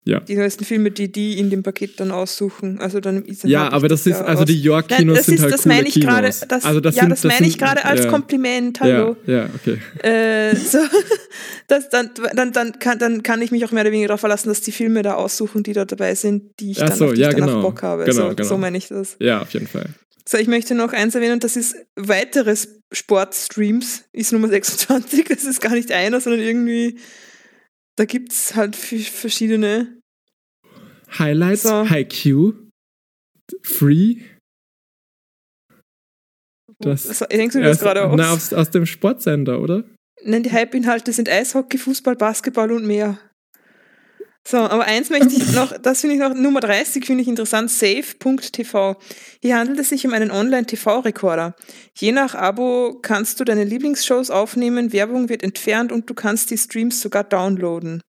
Ja. Die neuesten Filme, die die in dem Paket dann aussuchen. Also dann ist Ja, ich aber das ist, also die York-Kinos das sind halt das meine ich Kinos. das, also das ja, sind, das meine ich gerade als ja, Kompliment, hallo. Ja, ja, okay. Äh, so, das, dann, dann, dann, kann, dann kann ich mich auch mehr oder weniger darauf verlassen, dass die Filme da aussuchen, die da dabei sind, die ich Ach dann, so, auf ja, ich genau. Bock habe. Genau, so, genau. so meine ich das. Ja, auf jeden Fall. So, ich möchte noch eins erwähnen, und das ist weitere Sportstreams, ist Nummer 26. Das ist gar nicht einer, sondern irgendwie, da gibt es halt verschiedene. Highlights, So. Haiku, Free. Das- Das, denkst du dir das gerade aus? Na, aus, aus dem Sportsender, oder? Nein, die Hype-Inhalte sind Eishockey, Fußball, Basketball und mehr. So, aber eins möchte ich noch, das finde ich noch, Nummer 30 finde ich interessant, safe.tv. Hier handelt es sich um einen Online-TV-Rekorder. Je nach Abo kannst du deine Lieblingsshows aufnehmen, Werbung wird entfernt und du kannst die Streams sogar downloaden.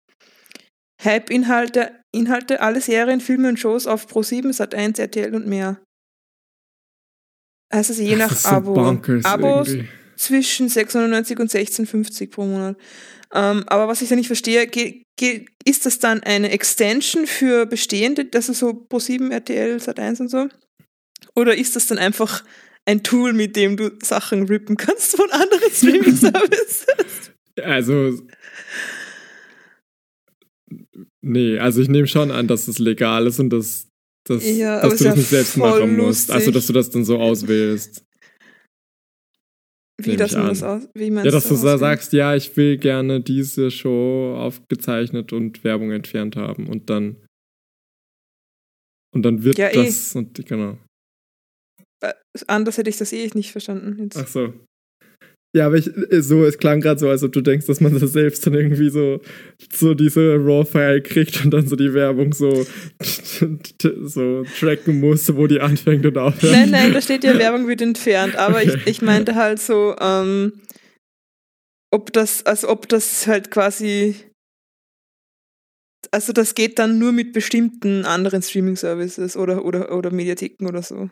Hype-Inhalte, Inhalte, alle Serien, Filme und Shows auf Pro7, Sat1, RTL und mehr. Also je nach so Abo. bonkers Abos irgendwie. Zwischen 699 und 1650 pro Monat. Ähm, aber was ich da nicht verstehe, ist das dann eine Extension für bestehende, das ist so Pro7, RTL, Sat1 und so? Oder ist das dann einfach ein Tool, mit dem du Sachen rippen kannst von anderen Streaming-Services? Also. Nee, also ich nehme schon an, dass es legal ist und dass, dass, Ja, dass du ja das nicht selbst machen musst. Also, lustig. dass du das dann so auswählst. Wie das man an. das aus? Wie meinst Ja, dass du das so auswählen? sagst, ja, ich will gerne diese Show aufgezeichnet und Werbung entfernt haben und dann. Und dann wird Ja, eh. das und genau. Äh, Anders hätte ich das eh nicht verstanden. Jetzt. Ach so. Ja, aber ich, so, es klang gerade so, als ob du denkst, dass man das selbst dann irgendwie so, so diese RAW-File kriegt und dann so die Werbung so, so tracken muss, wo die anfängt und aufhört. Nein, nein, da steht ja, Werbung wird entfernt. Aber Okay. ich, ich meinte halt so, ähm, ob das, also ob das halt quasi, also das geht dann nur mit bestimmten anderen Streaming-Services oder, oder, oder Mediatheken oder so.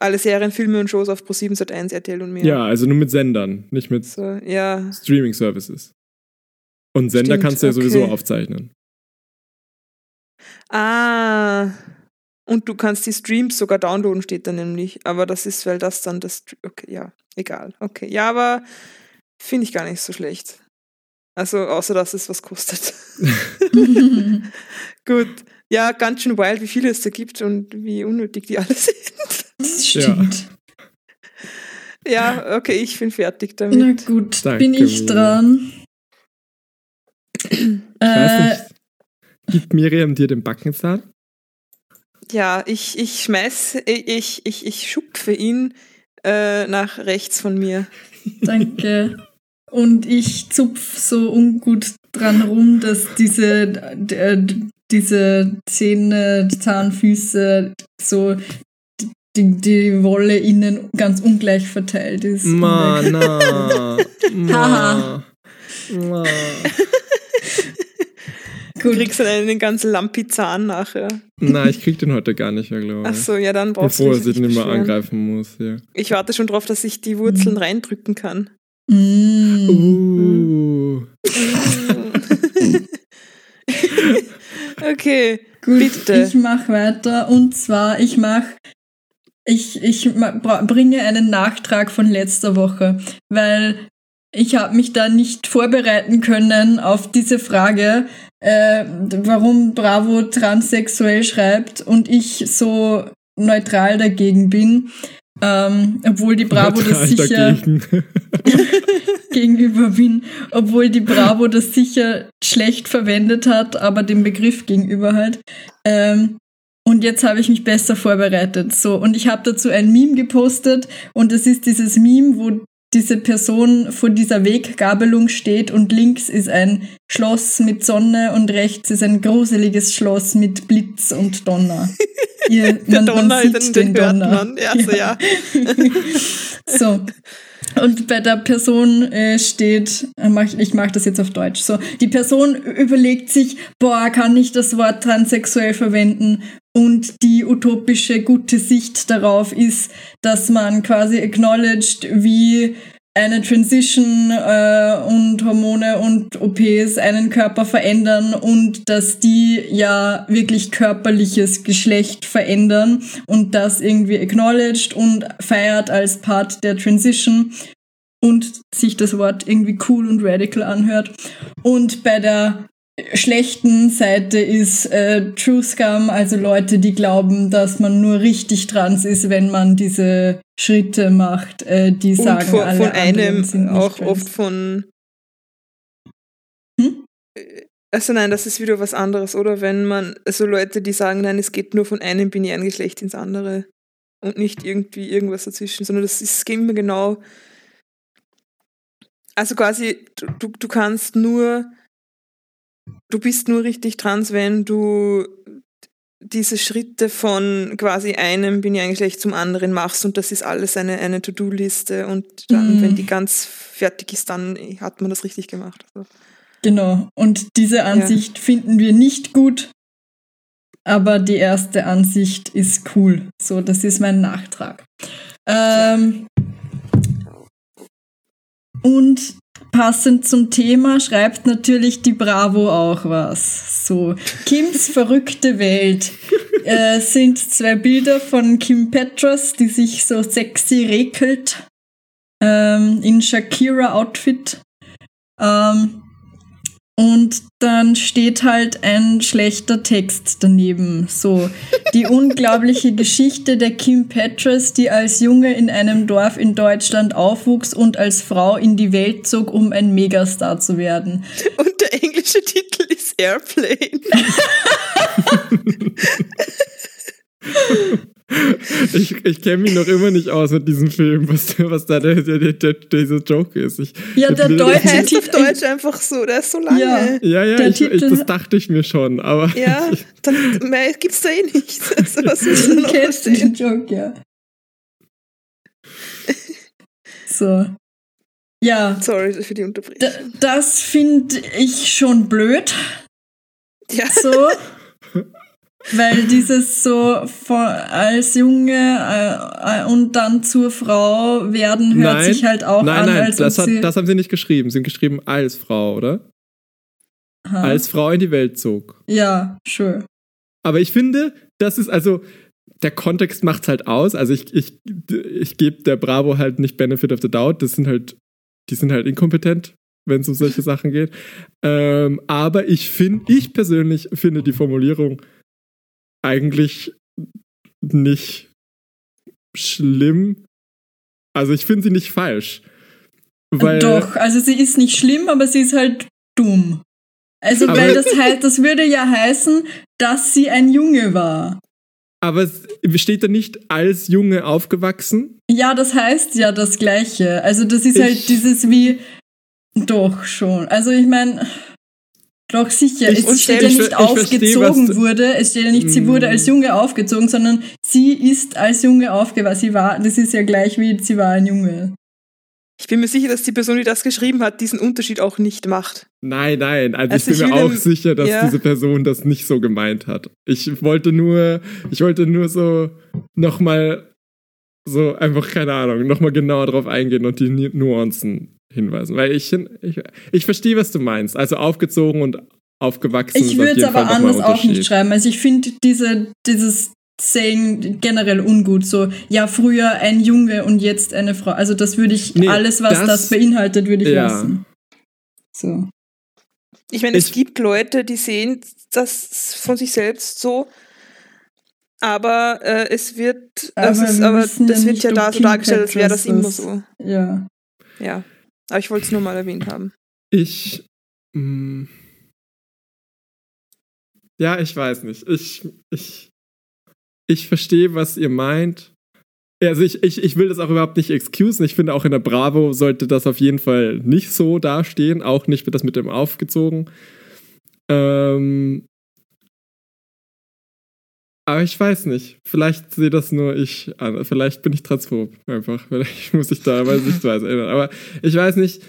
Alle Serien, Filme und Shows auf Pro7, Sat1, RTL und mehr. Ja, also nur mit Sendern, nicht mit So, ja. Streaming-Services. Und Sender Stimmt, kannst du ja sowieso okay. aufzeichnen. Ah. Und du kannst die Streams sogar downloaden, steht da nämlich. Aber das ist, weil das dann das. Okay, ja, egal. Okay. Ja, aber finde ich gar nicht so schlecht. Also, außer dass es was kostet. Gut. Ja, ganz schön wild, wie viele es da gibt und wie unnötig die alle sind. Das stimmt. Ja, okay, ich bin fertig Na damit. gut, Danke, bin ich Miriam. dran. Ich Äh, weiß nicht. Gibt Miriam dir den Backenzahn? Ja, ich, ich schmeiß, ich, ich, ich schupfe ihn äh, nach rechts von mir. Danke. Und ich zupf so ungut dran rum, dass diese, d- d- diese Zähne, Zahnfüße, so die, die Wolle innen ganz ungleich verteilt ist. Ma, na. Haha. Ma. Ma. Du kriegst dann einen ganz lampi Zahn nachher. Nein, ich krieg den heute gar nicht mehr, glaube ich. Ach so, ja, dann brauchst Bevor du er sich nicht mehr angreifen muss, ja. Ich warte schon drauf, dass ich die Wurzeln Mhm. reindrücken kann. Mm. Uh. okay, Gut, bitte. ich mache weiter und zwar ich mache ich, ich bringe einen Nachtrag von letzter Woche, weil ich habe mich da nicht vorbereiten können auf diese Frage, äh, warum Bravo transsexuell schreibt und ich so neutral dagegen bin, ähm, obwohl die Bravo das Neutral sicher dagegen. gegenüber bin, obwohl die Bravo das sicher schlecht verwendet hat, aber den Begriff gegenüber halt. Ähm, und jetzt habe ich mich besser vorbereitet. So, und ich habe dazu ein Meme gepostet und es ist dieses Meme, wo diese Person vor dieser Weggabelung steht und links ist ein Schloss mit Sonne und rechts ist ein gruseliges Schloss mit Blitz und Donner. Ihr, Der Donner, den, den hört Donner. man. Ja, so, ja. so. Und bei der Person äh, steht, äh, mach, ich mache das jetzt auf Deutsch, so, die Person überlegt sich, boah, kann ich das Wort transsexuell verwenden? Und die utopische gute Sicht darauf ist, dass man quasi acknowledged, wie eine Transition äh, und Hormone und OPs einen Körper verändern und dass die ja wirklich körperliches Geschlecht verändern und das irgendwie acknowledged und feiert als Part der Transition und sich das Wort irgendwie cool und radical anhört. Und bei der schlechten Seite ist äh, True Scum, also Leute, die glauben, dass man nur richtig trans ist, wenn man diese Schritte macht, äh, die Und sagen, von, alle von einem sind nicht auch trans. oft von. Hm? Also nein, das ist wieder was anderes, oder? Wenn man, also Leute, die sagen, nein, es geht nur von einem binären Geschlecht ins andere und nicht irgendwie irgendwas dazwischen, sondern das ist geht immer genau. Also quasi, du, du kannst nur, du bist nur richtig trans, wenn du diese Schritte von quasi einem binären Geschlecht zum anderen machst und das ist alles eine, eine To-Do-Liste und dann, Mhm. wenn die ganz fertig ist, dann hat man das richtig gemacht. Also, Genau. Und diese Ansicht finden wir nicht gut, aber die erste Ansicht ist cool. So, das ist mein Nachtrag. Ähm, und passend zum Thema schreibt natürlich die Bravo auch was. So, Kims verrückte Welt äh, sind zwei Bilder von Kim Petras, die sich so sexy rekelt ähm, in Shakira-Outfit. Ähm, und dann steht halt ein schlechter Text daneben. So, die unglaubliche Geschichte der Kim Petras, die als Junge in einem Dorf in Deutschland aufwuchs und als Frau in die Welt zog, um ein Megastar zu werden. Und der englische Titel ist Airplane. Ich, ich kenne mich noch immer nicht aus mit diesem Film, was, was da der, der, der, der, dieser Joke ist. Ich, Ja, der Deutsche Der heißt auf Titel- Deutsch einfach so, der ist so lange. Ja. Ja, ja, ich, ich, das dachte ich mir schon, aber Ja, dann mehr gibt's da eh nicht. Also, was willst du Du noch kennst den? Joke, ja. So. Ja, Sorry für die Unterbrechung. das finde ich schon blöd. Ja, so. Weil dieses so von, als Junge äh, äh, und dann zur Frau werden hört nein, sich halt auch nein, an, nein, als das, hat, das haben sie nicht geschrieben. Sie haben geschrieben als Frau, oder? Aha. Als Frau in die Welt zog. ja, sure. Aber ich finde, das ist also, der Kontext macht's halt aus. Also ich, ich, ich gebe der Bravo halt nicht Benefit of the Doubt. Das sind halt, die sind halt inkompetent, wenn es um solche Sachen geht. Ähm, aber ich finde, ich persönlich finde die Formulierung eigentlich nicht schlimm. Also ich finde sie nicht falsch. Weil, Doch, also sie ist nicht schlimm, aber sie ist halt dumm. Also, weil das halt, das würde ja heißen, dass sie ein Junge war. Aber steht da nicht als Junge aufgewachsen? Ja, das heißt ja das Gleiche. Also, das ist Ich- halt dieses wie, doch schon. Also, ich meine, doch sicher. Ich- es steht ja ich nicht aufgezogen was- wurde. Es steht ja nicht, sie wurde Mm. als Junge aufgezogen, sondern sie ist als Junge aufgewachsen. Sie war, das ist ja gleich wie, sie war ein Junge. Ich bin mir sicher, dass die Person, die das geschrieben hat, diesen Unterschied auch nicht macht. Nein, nein. Also, Also ich bin ich mir auch sicher, dass ja. diese Person das nicht so gemeint hat. Ich wollte nur, ich wollte nur so nochmal so einfach, keine Ahnung, nochmal genauer drauf eingehen und die Nu- Nuancen hinweisen. Weil ich, ich, ich verstehe, was du meinst. Also aufgezogen und aufgewachsen Ich würde es aber Fall anders auch nicht schreiben. Also ich finde diese, dieses Saying generell ungut. So, ja, früher ein Junge und jetzt eine Frau. Also das würde ich, Nee, alles, was das- das, beinhaltet, würde ich Ja. lassen. So. Ich meine, es gibt Leute, die sehen das von sich selbst so, aber äh, es wird, Aber das, ist, wir aber wissen ja das wird ja da so dargestellt, als wäre das immer das- so. Ja. Ja. Aber ich wollte es nur mal erwähnt haben. Ich. Mh, ja, ich weiß nicht. Ich. Ich, ich verstehe, was ihr meint. Also ich, ich, ich will das auch überhaupt nicht excusen. Ich finde auch in der Bravo sollte das auf jeden Fall nicht so dastehen. Auch nicht wird das mit dem aufgezogen. Ähm, aber ich weiß nicht. Vielleicht sehe das nur ich an. Vielleicht bin ich transphob einfach. Vielleicht muss ich da meine Sichtweise ändern. Aber ich weiß nicht.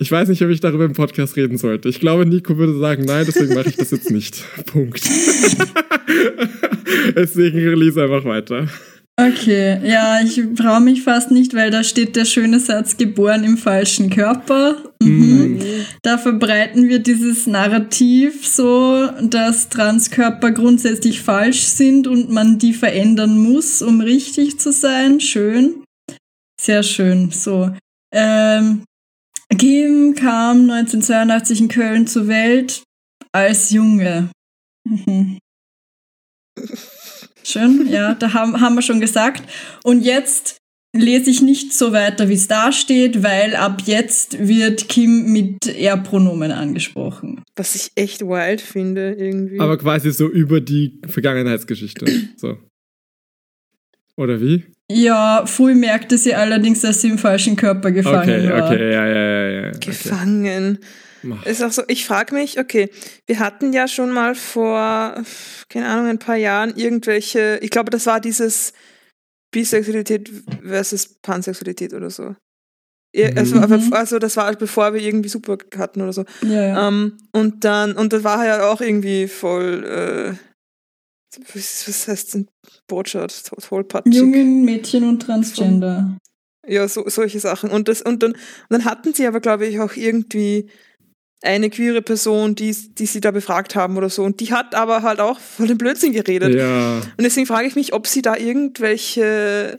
Ich weiß nicht, ob ich darüber im Podcast reden sollte. Ich glaube, Nico würde sagen, nein, deswegen mache ich das jetzt nicht. Punkt. deswegen release einfach weiter. Okay, ja, ich traue mich fast nicht, weil da steht der schöne Satz geboren im falschen Körper. Mhm. Da verbreiten wir dieses Narrativ so, dass Transkörper grundsätzlich falsch sind und man die verändern muss, um richtig zu sein. Schön. Sehr schön. So. Ähm, Kim kam 1982 in Köln zur Welt als Junge. Mhm. Schön, ja, da haben, haben wir schon gesagt. Und jetzt lese ich nicht so weiter, wie es da steht, weil ab jetzt wird Kim mit Er-Pronomen angesprochen. Was ich echt wild finde, irgendwie. Aber quasi so über die Vergangenheitsgeschichte. So. Oder wie? Ja, früh merkte sie allerdings, dass sie im falschen Körper gefangen Okay, war. okay, ja, ja, ja, ja. Okay. Mach. Ist auch so, ich frage mich, okay, wir hatten ja schon mal vor, keine Ahnung, ein paar Jahren irgendwelche, ich glaube, das war dieses Bisexualität versus Pansexualität oder so. Ja, Also, Mhm. also das war bevor wir irgendwie Super hatten oder so. Ja, ja. Ähm, und dann, und das war ja auch irgendwie voll, äh, was, was heißt denn Botschaft? Tollpatschig. Jungen, Mädchen und Transgender. Ja, so, solche Sachen. Und, das, und, dann, und dann hatten sie aber, glaube ich, auch irgendwie eine queere Person, die, die sie da befragt haben oder so. Und die hat aber halt auch voll den Blödsinn geredet. Ja. Und deswegen frage ich mich, ob sie da irgendwelche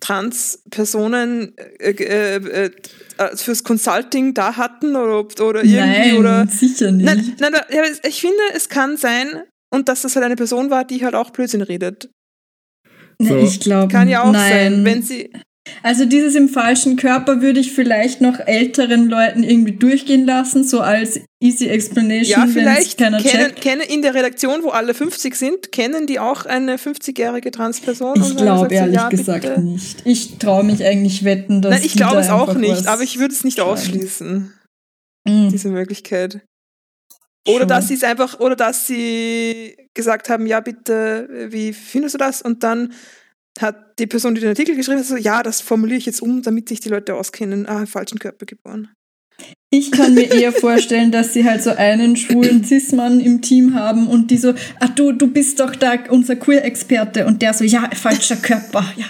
Trans-Personen äh, äh, äh, äh, fürs Consulting da hatten oder, oder irgendwie Nein, oder. sicher nicht. Nein, nein, ich finde, es kann sein, und dass das halt eine Person war, die halt auch Blödsinn redet. Nee, So. Ich glaube, Kann ja auch nein. sein, wenn sie. Also dieses im falschen Körper würde ich vielleicht noch älteren Leuten irgendwie durchgehen lassen, so als easy explanation, Ja, vielleicht keiner kennen, checkt. kennen in der Redaktion, wo alle 50 sind, kennen die auch eine 50-jährige Transperson. Ich glaube ehrlich ja, gesagt bitte. nicht. Ich traue mich eigentlich wetten, dass Nein, ich glaube es auch nicht, aber ich würde es nicht schreiben. ausschließen, Mm. diese Möglichkeit. Oder Schon. dass sie es einfach, oder dass sie gesagt haben, ja bitte, wie findest du das? Und dann hat die Person, die den Artikel geschrieben hat, so, ja, das formuliere ich jetzt um, damit sich die Leute auskennen. Ah, im falschen Körper geboren. Ich kann mir eher vorstellen, dass sie halt so einen schwulen Cis-Mann im Team haben und die so, ah du, du bist doch da unser Queer-Experte und der so, ja, falscher Körper, ja.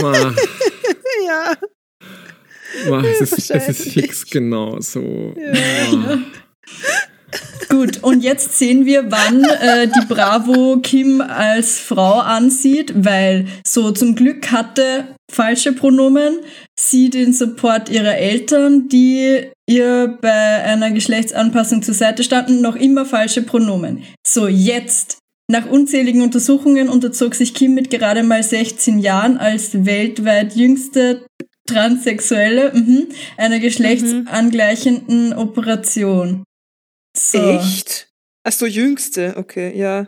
Ma, Ja. ma, es, ist, es ist fix genau so. Ja. Ma. Gut, und jetzt sehen wir, wann äh, die Bravo Kim als Frau ansieht, weil so zum Glück hatte falsche Pronomen sie den Support ihrer Eltern, die ihr bei einer Geschlechtsanpassung zur Seite standen, noch immer falsche Pronomen. So, jetzt. Nach unzähligen Untersuchungen unterzog sich Kim mit gerade mal 16 Jahren als weltweit jüngste Transsexuelle mhm, einer geschlechtsangleichenden Operation. So. Echt? Ach so, jüngste, okay, ja.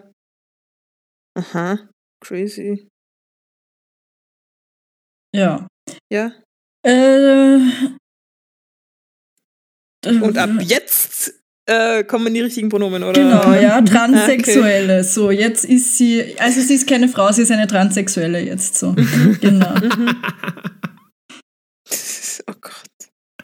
Aha, crazy. Ja. Ja. Äh, Und ab jetzt äh, kommen die richtigen Pronomen, oder? Genau, ja, Transsexuelle. So, jetzt ist sie, also sie ist keine Frau, sie ist eine Transsexuelle jetzt so. genau. Oh Gott.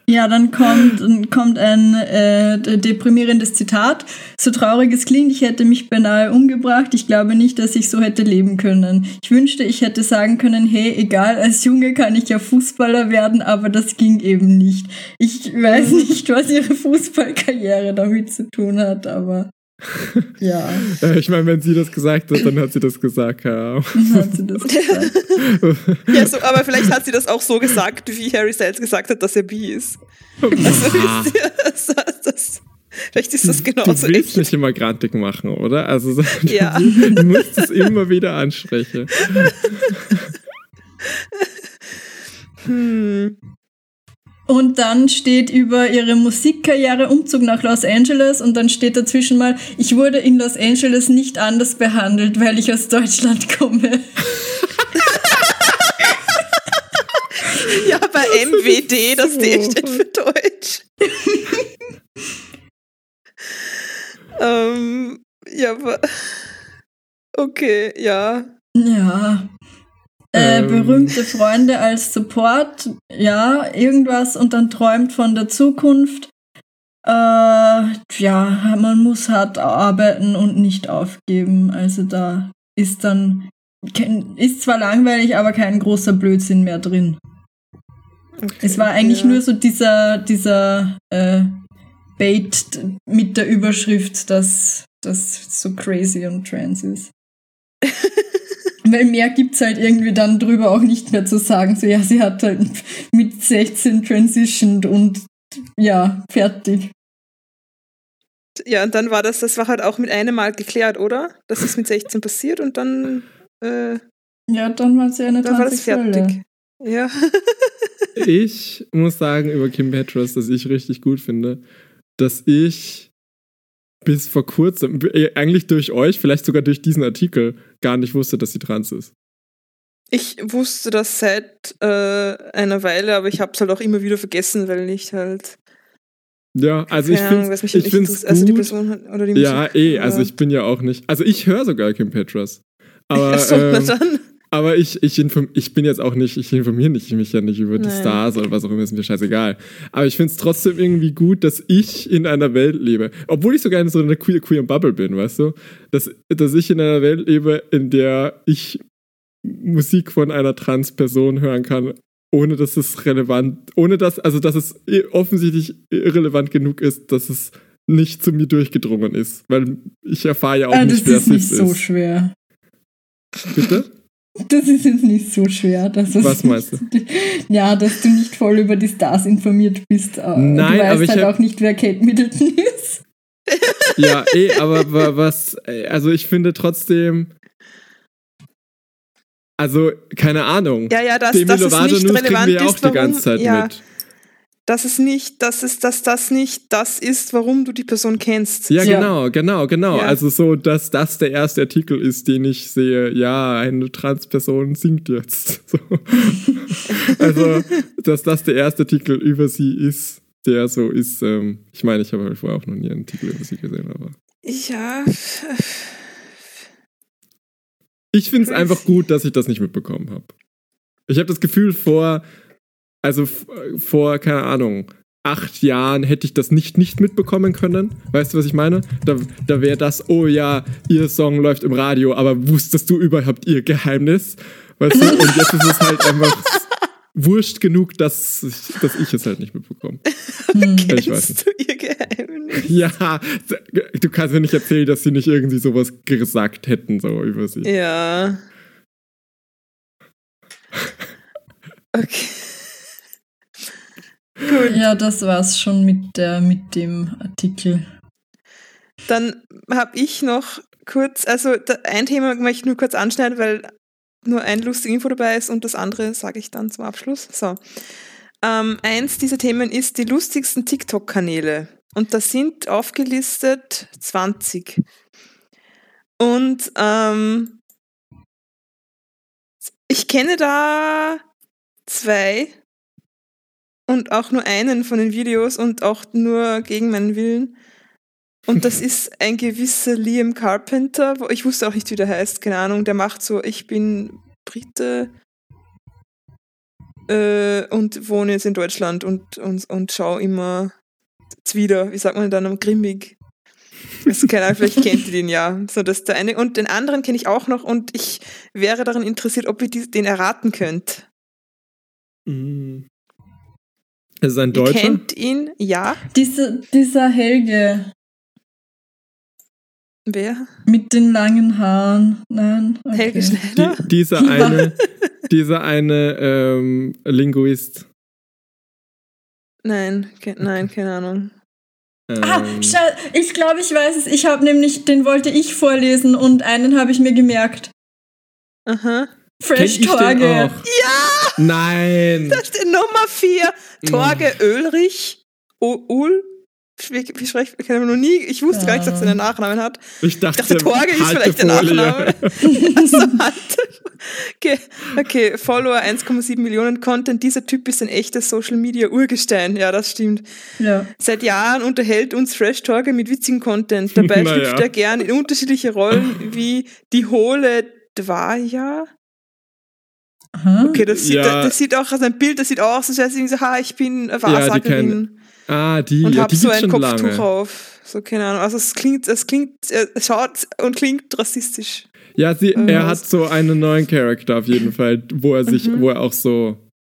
Ja, dann kommt, dann kommt ein äh, deprimierendes Zitat. So traurig es klingt, ich hätte mich beinahe umgebracht. Ich glaube nicht, dass ich so hätte leben können. Ich wünschte, ich hätte sagen können, hey, egal, als Junge kann ich ja Fußballer werden, aber das ging eben nicht. Ich weiß nicht, was ihre Fußballkarriere damit zu tun hat, aber ja. Äh, Ich meine, wenn sie das gesagt hat, dann hat sie das gesagt, ja. Hat sie das gesagt. Ja, so, aber vielleicht hat sie das auch so gesagt, wie Harry Styles gesagt hat, dass er bi ist. Also, wisst ihr, das, das, vielleicht ist das Du genauso willst echt. mich immer grantig machen, oder? Also so- Ja. du musst es immer wieder ansprechen. Hm. Und dann steht über ihre Musikkarriere Umzug nach Los Angeles und dann steht dazwischen mal, ich wurde in Los Angeles nicht anders behandelt, weil ich aus Deutschland komme. Ja, bei MWD, das D steht für Deutsch. ähm, ja, aber. Okay, ja. Ja. Äh, Ähm. berühmte Freunde als Support, ja, irgendwas und dann träumt von der Zukunft. Äh, ja, man muss hart arbeiten und nicht aufgeben. Also da ist dann, ist zwar langweilig, aber kein großer Blödsinn mehr drin. Okay, Es war eigentlich ja. nur so dieser, dieser äh, Bait mit der Überschrift, dass das so crazy und trans ist. Weil mehr gibt's halt irgendwie dann drüber auch nicht mehr zu sagen. So, ja, sie hat halt mit 16 transitioned und ja, fertig. Ja, und dann war das, das war halt auch mit einem Mal geklärt, oder? Das ist mit 16 passiert und dann, äh, Ja, dann war sie eine dann war das fertig. Ja. Ich muss sagen über Kim Petras, dass ich richtig gut finde, dass ich bis vor kurzem, äh, eigentlich durch euch, vielleicht sogar durch diesen Artikel, gar nicht wusste, dass sie trans ist. Ich wusste das seit äh, einer Weile, aber ich habe es halt auch immer wieder vergessen, weil ich halt. Ja, also ich finde ich nicht find's. Also die. Person hat- oder die Ja, Musik, eh, aber- also ich bin ja auch nicht, also ich höre sogar Kim Petras. Aber, Ach so, na ähm, dann. Aber ich, ich, inform, ich bin jetzt auch nicht, ich informiere nicht, mich ja nicht über die Nein. Stars oder was auch immer, ist mir scheißegal. Aber ich finde es trotzdem irgendwie gut, dass ich in einer Welt lebe, obwohl ich sogar in so einer queer, queer Bubble bin, weißt du, dass, dass ich in einer Welt lebe, in der ich Musik von einer Trans-Person hören kann, ohne dass es relevant, ohne dass, also dass es offensichtlich irrelevant genug ist, dass es nicht zu mir durchgedrungen ist, weil ich erfahre ja auch Ah, das nicht, wer ist nicht cis so ist. schwer. Bitte? Das ist jetzt nicht so schwer. Dass es Was meinst du? Ja, dass du nicht voll über die Stars informiert bist. äh, Nein, du weißt aber ich halt auch nicht, wer Kate Middleton ist. Ja, eh, aber wa- was, äh, also ich finde trotzdem, also keine Ahnung. Ja, ja, dass, Demi es Lovato nicht News kriegen relevant wir ja auch ist, die ganze warum, Zeit ja, mit. Dass es nicht, dass es, dass das nicht das ist, warum du die Person kennst. Ja, Ja. genau, genau, genau. Ja. Also so, dass das der erste Artikel ist, den ich sehe, ja, eine Transperson singt jetzt. So. also, dass das der erste Artikel über sie ist, der so ist. Ähm, ich meine, ich habe halt vorher auch noch nie einen Artikel über sie gesehen, aber. Ja. Ich finde es einfach gut, dass ich das nicht mitbekommen habe. Ich habe das Gefühl, vor, also vor, keine Ahnung, acht Jahren hätte ich das nicht nicht mitbekommen können. Weißt du, was ich meine? Da, da wäre das, oh ja, ihr Song läuft im Radio, aber wusstest du überhaupt ihr Geheimnis? Weißt du? Und jetzt ist es halt einfach wurscht genug, dass ich, dass ich es halt nicht mitbekomme. Hm. Ich weiß Kennst du ihr Geheimnis? Ja, du kannst mir nicht erzählen, dass sie nicht irgendwie sowas gesagt hätten, so über sie. Ja. Okay. Gut. Ja, das war's schon mit, der, mit dem Artikel. Dann habe ich noch kurz, also ein Thema möchte ich nur kurz anschneiden, weil nur ein lustiges Info dabei ist und das andere sage ich dann zum Abschluss. So. Ähm, eins dieser Themen ist die lustigsten TikTok-Kanäle. Und da sind aufgelistet 20. Und ähm, ich kenne da zwei und auch nur einen von den Videos und auch nur gegen meinen Willen. Und das ist ein gewisser Liam Carpenter, wo ich wusste auch nicht, wie der heißt, keine Ahnung, der macht so, ich bin Brite äh, und wohne jetzt in Deutschland und, und, und schaue immer wieder, wie sagt man dann, grimmig. Also keine Ahnung, vielleicht kennt ihr den ja. So, das der eine. Und den anderen kenne ich auch noch und ich wäre daran interessiert, ob ihr die, den erraten könnt. Mm. Ist es ein Ihr Deutscher? kennt ihn, ja. Diese, dieser Helge Wer? mit den langen Haaren. Nein. Okay. Helge Schneider? Die, dieser eine, dieser eine ähm, Linguist. Nein, ke nein, keine Ahnung. Ah, Ähm, schau, ich glaube, ich weiß es. Ich habe nämlich, den wollte ich vorlesen und einen habe ich mir gemerkt. Aha. Kenn Fresh ich den Torge. auch? Ja! Nein! Da steht Nummer 4. Torge Ölrich. O Ul. Wie, wie spreche ich? Noch nie. Ich wusste gar nicht, dass er einen Nachnamen hat. Ich dachte, Ich dachte, Torge ist vielleicht der. Nachname. Also, okay, okay, Follower 1,7 Millionen Content. Dieser Typ ist ein echtes Social Media Urgestein. Ja, das stimmt. Ja. Seit Jahren unterhält uns Fresh Torge mit witzigen Content. Dabei Naja. schlüpft er gern in unterschiedliche Rollen wie die hohle Dwaja. Aha. Okay, das sieht, Ja. das sieht auch aus einem Bild, das sieht auch aus, als wäre es irgendwie so, ha, ich bin Wahrsagerin Ah, die, und ja, hab die so ein Kopftuch lange. auf. So, keine Ahnung. Also es klingt, es klingt, es schaut und klingt rassistisch. Ja, sie, Äh, er hat so einen neuen Charakter auf jeden Fall, wo er sich, Mhm. wo er auch so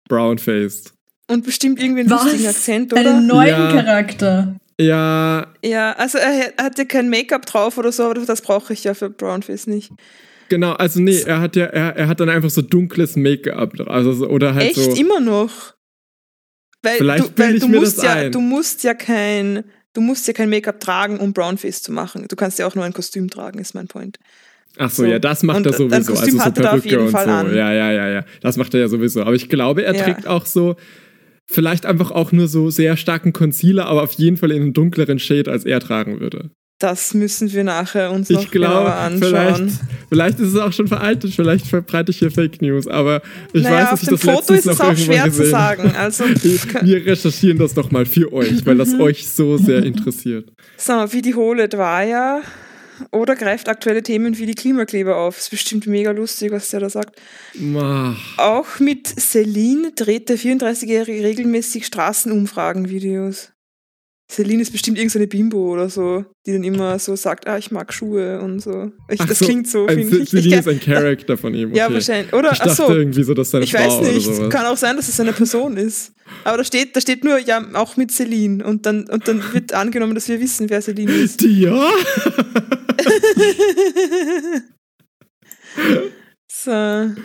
brown-faced. Und bestimmt irgendwie einen Was? lustigen Akzent, oder? Einen neuen Ja. Charakter. Ja, Ja, also er hat ja kein Make-up drauf oder so, aber das brauche ich ja für Brownface nicht. Genau, also nee, er hat ja, er, er hat dann einfach so dunkles Make-up, drauf, also so, oder halt Echt? so. Immer noch? Weil Vielleicht du, weil ich du mir musst das ja, ein. du musst ja kein, du musst ja kein Make-up tragen, um Brownface zu machen. Du kannst ja auch nur ein Kostüm tragen, ist mein Point. Ach so, So. ja, das macht Und er sowieso. Kostüm Also so hat er da auf Perücke jeden und Fall so. an. Ja, ja, ja, ja. Das macht er ja sowieso. Aber ich glaube, er Ja. trägt auch so, vielleicht einfach auch nur so sehr starken Concealer, aber auf jeden Fall in einem dunkleren Shade, als er tragen würde. Das müssen wir nachher uns noch Ich glaube, genauer anschauen. vielleicht, vielleicht ist es auch schon veraltet, vielleicht verbreite ich hier Fake News, aber ich naja, weiß, dass ich das Foto letztens ist es noch auch schwer zu gesehen sagen. Also, Wir recherchieren das doch mal für euch, weil das euch so sehr interessiert. so, wie die Hohle Dwaya oder greift aktuelle Themen wie die Klimakleber auf. Ist bestimmt mega lustig, was der da sagt. Mach. Auch mit Celine dreht der 34-Jährige regelmäßig Straßenumfragen-Videos. Celine ist bestimmt irgendeine Bimbo oder so, die dann immer so sagt, ah, ich mag Schuhe und so. Ich, das so, klingt so, finde ich. Celine ich ist ein Charakter von ihm. Okay. Ja, wahrscheinlich. Oder, Ich dachte so, irgendwie so, dass seine ich Frau weiß nicht. Kann auch sein, dass es eine Person ist. Aber da steht, da steht nur, ja, auch mit Celine. Und dann, und dann wird angenommen, dass wir wissen, wer Celine ist. Ja? So.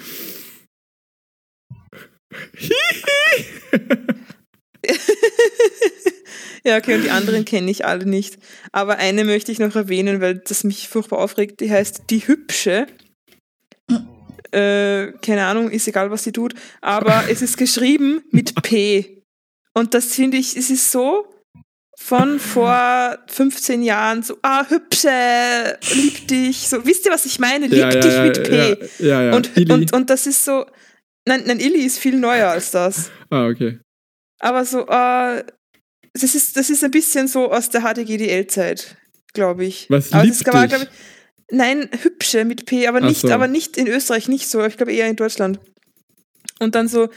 ja, okay, und die anderen kenne ich alle nicht. Aber eine möchte ich noch erwähnen, weil das mich furchtbar aufregt. Die heißt Die Hübsche. Äh, keine Ahnung, ist egal, was sie tut. Aber es ist geschrieben mit P. Und das finde ich, es ist so von vor 15 Jahren so, ah, Hübsche, lieb dich. So, wisst ihr, was ich meine? Lieb ja, dich ja, mit P. Ja, ja, ja. Und, Ili. und, und das ist so. Nein, nein, Illy ist viel neuer als das. ah, okay. Aber so, äh, das ist, das ist ein bisschen so aus der HDGDL-Zeit, glaube ich. Was aber liebt war, ich, Nein, hübsche mit P, aber Ach nicht, so. aber nicht in Österreich nicht so. Ich glaube eher in Deutschland. Und dann so,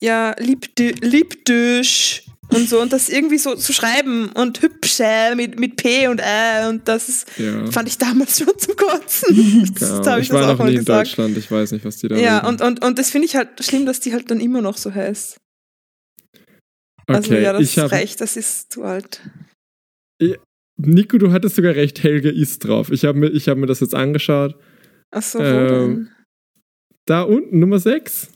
ja, lieb, di- lieb dich und so und das irgendwie so zu schreiben und hübsche mit, mit P und Ä und das ist, Ja. fand ich damals schon zum Kotzen. Das Ahnung. habe ich ich das war auch noch mal nie in gesagt. Deutschland, ich weiß nicht, was die da Ja, reden. und, und, und das finde ich halt schlimm, dass die halt dann immer noch so heißt. Also okay, ja, das habe reicht, das ist zu alt. Nico, du hattest sogar recht, Helge ist drauf. Ich habe mir, ich hab mir das jetzt angeschaut. Achso, Ähm? Da unten, Nummer 6.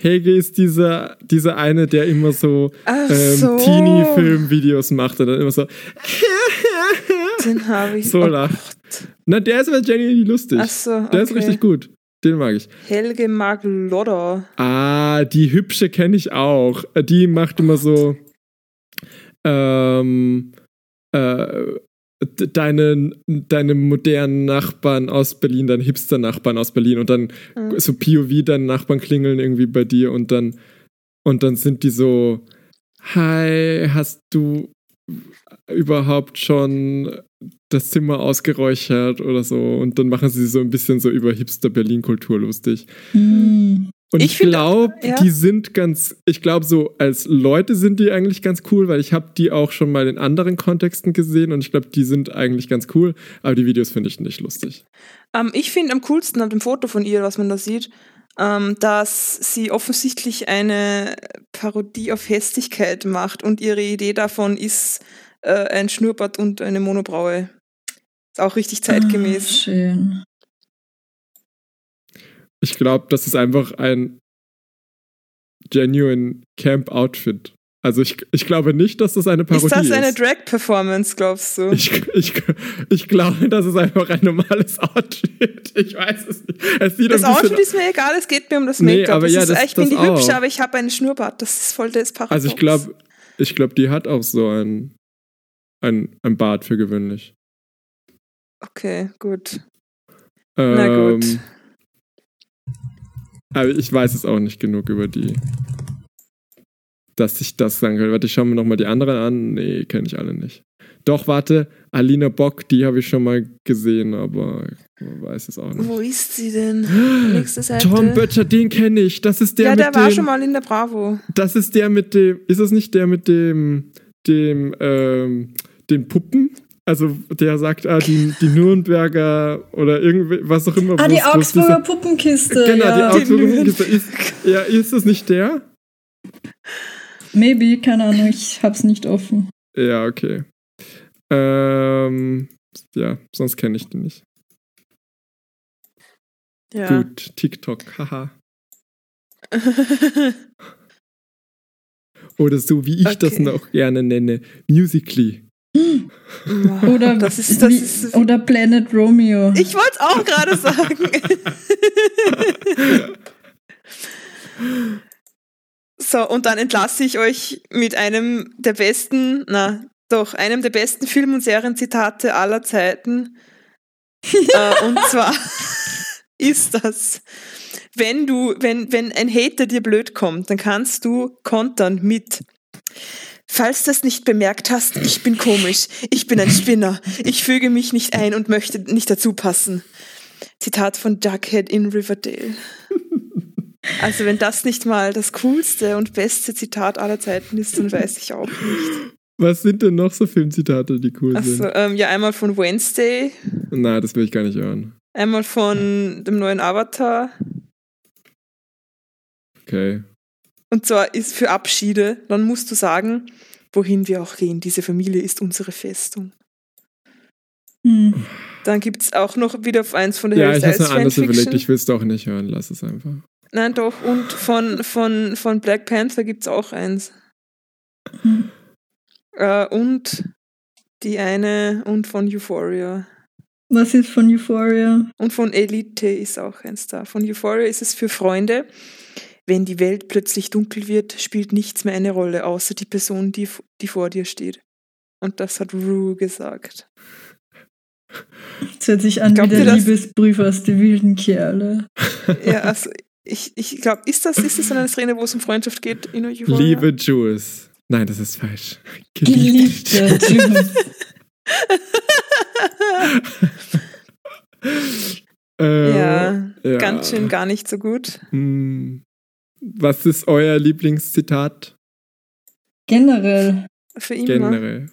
Helge ist dieser, dieser eine, der immer so, Ach ähm, so. Teenie-Film-Videos macht und dann immer so, Den habe ich. so oh lacht. Na, der ist aber genuinely lustig. Achso, okay. Der ist richtig gut. Den mag ich. Helge mag Lodder. Ah, die hübsche kenne ich auch. Die macht immer so ähm, äh, deine, deine modernen Nachbarn aus Berlin, deine Hipster-Nachbarn aus Berlin und dann Mhm. so POV, deine Nachbarn klingeln irgendwie bei dir und dann und dann sind die so Hi, hast du überhaupt schon das Zimmer ausgeräuchert oder so und dann machen sie so ein bisschen so über Hipster Berlin Kultur lustig. Hm. Und Ich ich, glaube, ja. die sind ganz, ich glaube so als Leute sind die eigentlich ganz cool, weil ich habe die auch schon mal in anderen Kontexten gesehen und ich glaube, die sind eigentlich ganz cool, aber die Videos finde ich nicht lustig. Ähm, ich finde am coolsten an dem Foto von ihr, was man da sieht, ähm, dass sie offensichtlich eine Parodie auf Hässlichkeit macht und ihre Idee davon ist äh, ein Schnurrbart und eine Monobraue. Ist auch richtig Ah, zeitgemäß. schön. Ich glaube, das ist einfach ein genuine Camp-Outfit. Also ich, ich glaube nicht, dass das eine Parodie ist ist. das eine Drag-Performance, glaubst du? Ich, ich, ich glaube, das ist einfach ein normales Outfit. Ich weiß es nicht. Es sieht das Outfit ist mir egal, es geht mir um das Nee, Make-up. aber Das ja, ist- das- ich bin das die hübsche, auch. aber ich habe einen Schnurrbart. Das ist voll das Paradox. also ich glaube, ich glaube, die hat auch so ein, ein, ein Bart für gewöhnlich. Okay, gut. Na gut. Ähm, Aber ich weiß es auch nicht genug über die. Dass ich das sagen kann. Warte, ich schaue mir nochmal die anderen an. Nee, kenne ich alle nicht. Doch, warte, Alina Bock, die habe ich schon mal gesehen, aber weiß es auch nicht. Wo ist sie denn? Nächste Seite. Tom Böttcher, den kenne ich. Das ist der ja, mit der war dem, schon mal in der Bravo. Das ist der mit dem. Ist das nicht der mit dem. Dem, ähm, den Puppen? Also der sagt, ah, die, die Nürnberger oder irgendwie, was auch immer. Ah, die Augsburger diese- Puppenkiste. Genau, ja. die Augsburger Puppenkiste. Ist, ja, ist das nicht der? Maybe, keine Ahnung, ich hab's nicht offen. Ja, okay. Ähm, ja, sonst kenne ich den nicht. Ja. Gut, TikTok, haha. Oder so wie ich das Okay. noch gerne nenne, Musically. Oder, das ist, das wie- ist, oder Planet Romeo. ich wollte es auch gerade sagen. so, und dann entlasse ich euch mit einem der besten, na, doch, einem der besten Film- und Serienzitate aller Zeiten. äh, und zwar ist das, wenn du, wenn, wenn ein Hater dir blöd kommt, dann kannst du kontern mit Falls du das nicht bemerkt hast, ich bin komisch. Ich bin ein Spinner. Ich füge mich nicht ein und möchte nicht dazu passen. Zitat von Jughead in Riverdale. Also wenn das nicht mal das coolste und beste Zitat aller Zeiten ist, dann weiß ich auch nicht. Was sind denn noch so Filmzitate, die cool Also sind? ähm, ja, einmal von Wednesday, Na, das will ich gar nicht hören. einmal von dem neuen Avatar. Okay. Und zwar ist für Abschiede, dann musst du sagen, wohin wir auch gehen, diese Familie ist unsere Festung. Hm. Dann gibt es auch noch wieder eins von der Ja, Harry ich habe Styles mir anders überlegt, ich will es doch nicht hören, lass es einfach. Nein, doch. Und von, von, von Black Panther gibt es auch eins. Hm. Äh, und die eine und von Euphoria. Was ist von Euphoria? Und von Elite ist auch eins da. Von Euphoria ist es für Freunde. Wenn die Welt plötzlich dunkel wird, spielt nichts mehr eine Rolle, außer die Person, die, die vor dir steht. Und das hat Rue gesagt. Das hört sich an wie Glaubt ihr der? Liebesbrief aus die wilden Kerle. Ja, also ich, ich glaube, ist das, ist das eine Szene, wo es um Freundschaft geht in Euphoria? Liebe Jules. Nein, das ist falsch. Geliebt. Geliebter Jules. Äh, ja, ja. ganz schön gar nicht so gut. Hm. Was ist euer Lieblingszitat Generell. Für immer. generell?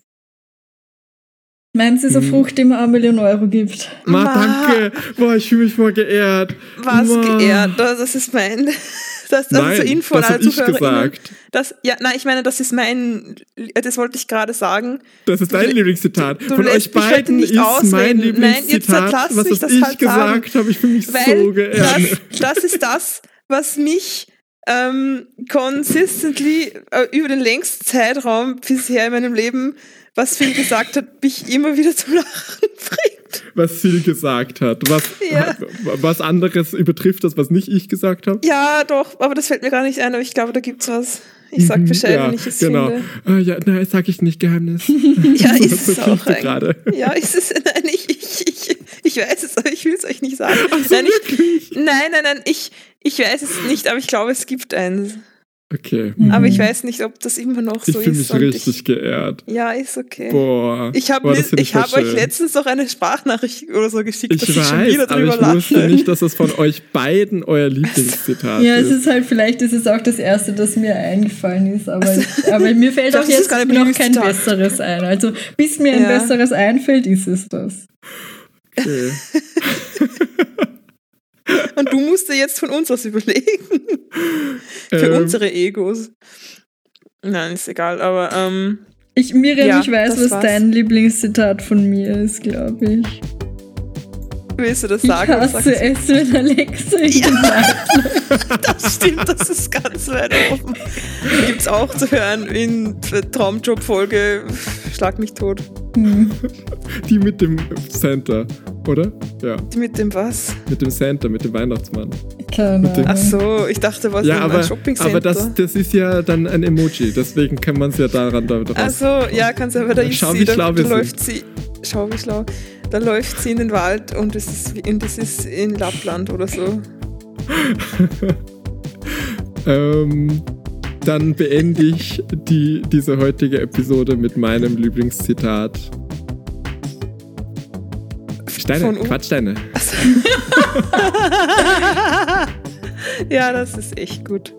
Meins ist eine Hm. Frucht, die mir eine Million Euro gibt. Ma, Ma. danke. Boah, ich fühle mich voll geehrt. Was Ma. geehrt, das ist mein. Das, das Nein, ist zur Info an das alle habe ich ZuhörerInnen. gesagt. Das, ja, nein, ich meine, das ist mein. Das wollte ich gerade sagen. Das ist dein Du- Lieblingszitat. du Von lässt euch beiden nicht ist mein ausreden. Nein, jetzt Lieblingszitat, was mich das ich halt gesagt habe. Ich fühle mich so Weil geehrt. das, das ist das, was mich ähm, consistently äh, über den längsten Zeitraum bisher in meinem Leben, was Phil gesagt hat, mich immer wieder zum Lachen bringt. was Phil gesagt hat. Was, Ja. was anderes übertrifft das, was nicht ich gesagt habe. Ja, doch, aber das fällt mir gar nicht ein, aber ich glaube, da gibt's was. Ich sag Mhm, Bescheid, ja, wenn ich es genau. finde. Ah, ja, nein, sag ich nicht, Geheimnis. Ja, ist es auch eigentlich. gerade. Ja, ist es. Nein, ich, ich, ich, ich weiß es, aber ich will es euch nicht sagen. So, nein, ich, nein, nein, nein, ich, ich weiß es nicht, aber ich glaube, es gibt eins. Okay. Aber ich Mhm. weiß nicht, ob das immer noch Ich so fühle ist. mich und richtig geehrt. Ich, ja, ist okay. Boah. Ich habe das ich hab euch letztens noch eine Sprachnachricht oder so geschickt, Ich dass ich schon weiß, wieder aber drüber ich wusste nicht, dass es von euch beiden euer Lieblingszitat Ja, es ist. ist halt, vielleicht ist es auch das erste, das mir eingefallen ist, aber, ich, aber mir fällt Das auch ist jetzt gar noch kein Zitat. besseres ein. Also bis mir ein Ja. besseres einfällt, ist es das. Okay. Und du musst dir jetzt von uns was überlegen. Für Ähm, unsere Egos. Nein, ist egal, aber ähm, Ich, Miriam, Ja, ich weiß, was war's. dein Lieblingszitat von mir ist, glaube ich. Willst du das Ich sagen? oder hasse es, wenn Alexa in den Wald Das stimmt, das ist ganz weit oben. Gibt's auch zu hören in der Traumjob-Folge Schlag mich tot. Hm. Die mit dem Santa, oder? Ja, Die mit dem was? mit dem Santa, mit dem Weihnachtsmann. Keine dem- Ach Ahnung. so, ich dachte, was ja, aber, einem Shoppingcenter. aber das, das ist ja dann ein Emoji, deswegen kann man es ja daran da Ach so, ja, kannst du, aber da ist Schau, sie, wie da, schlau da wir sind. läuft sie, schau wie schlau, da läuft sie in den Wald und es ist, und es ist in Lappland oder so. Ähm, dann beende ich die, diese heutige Episode mit meinem Lieblingszitat. Steine, Von? Quatschsteine. ja, das ist echt gut.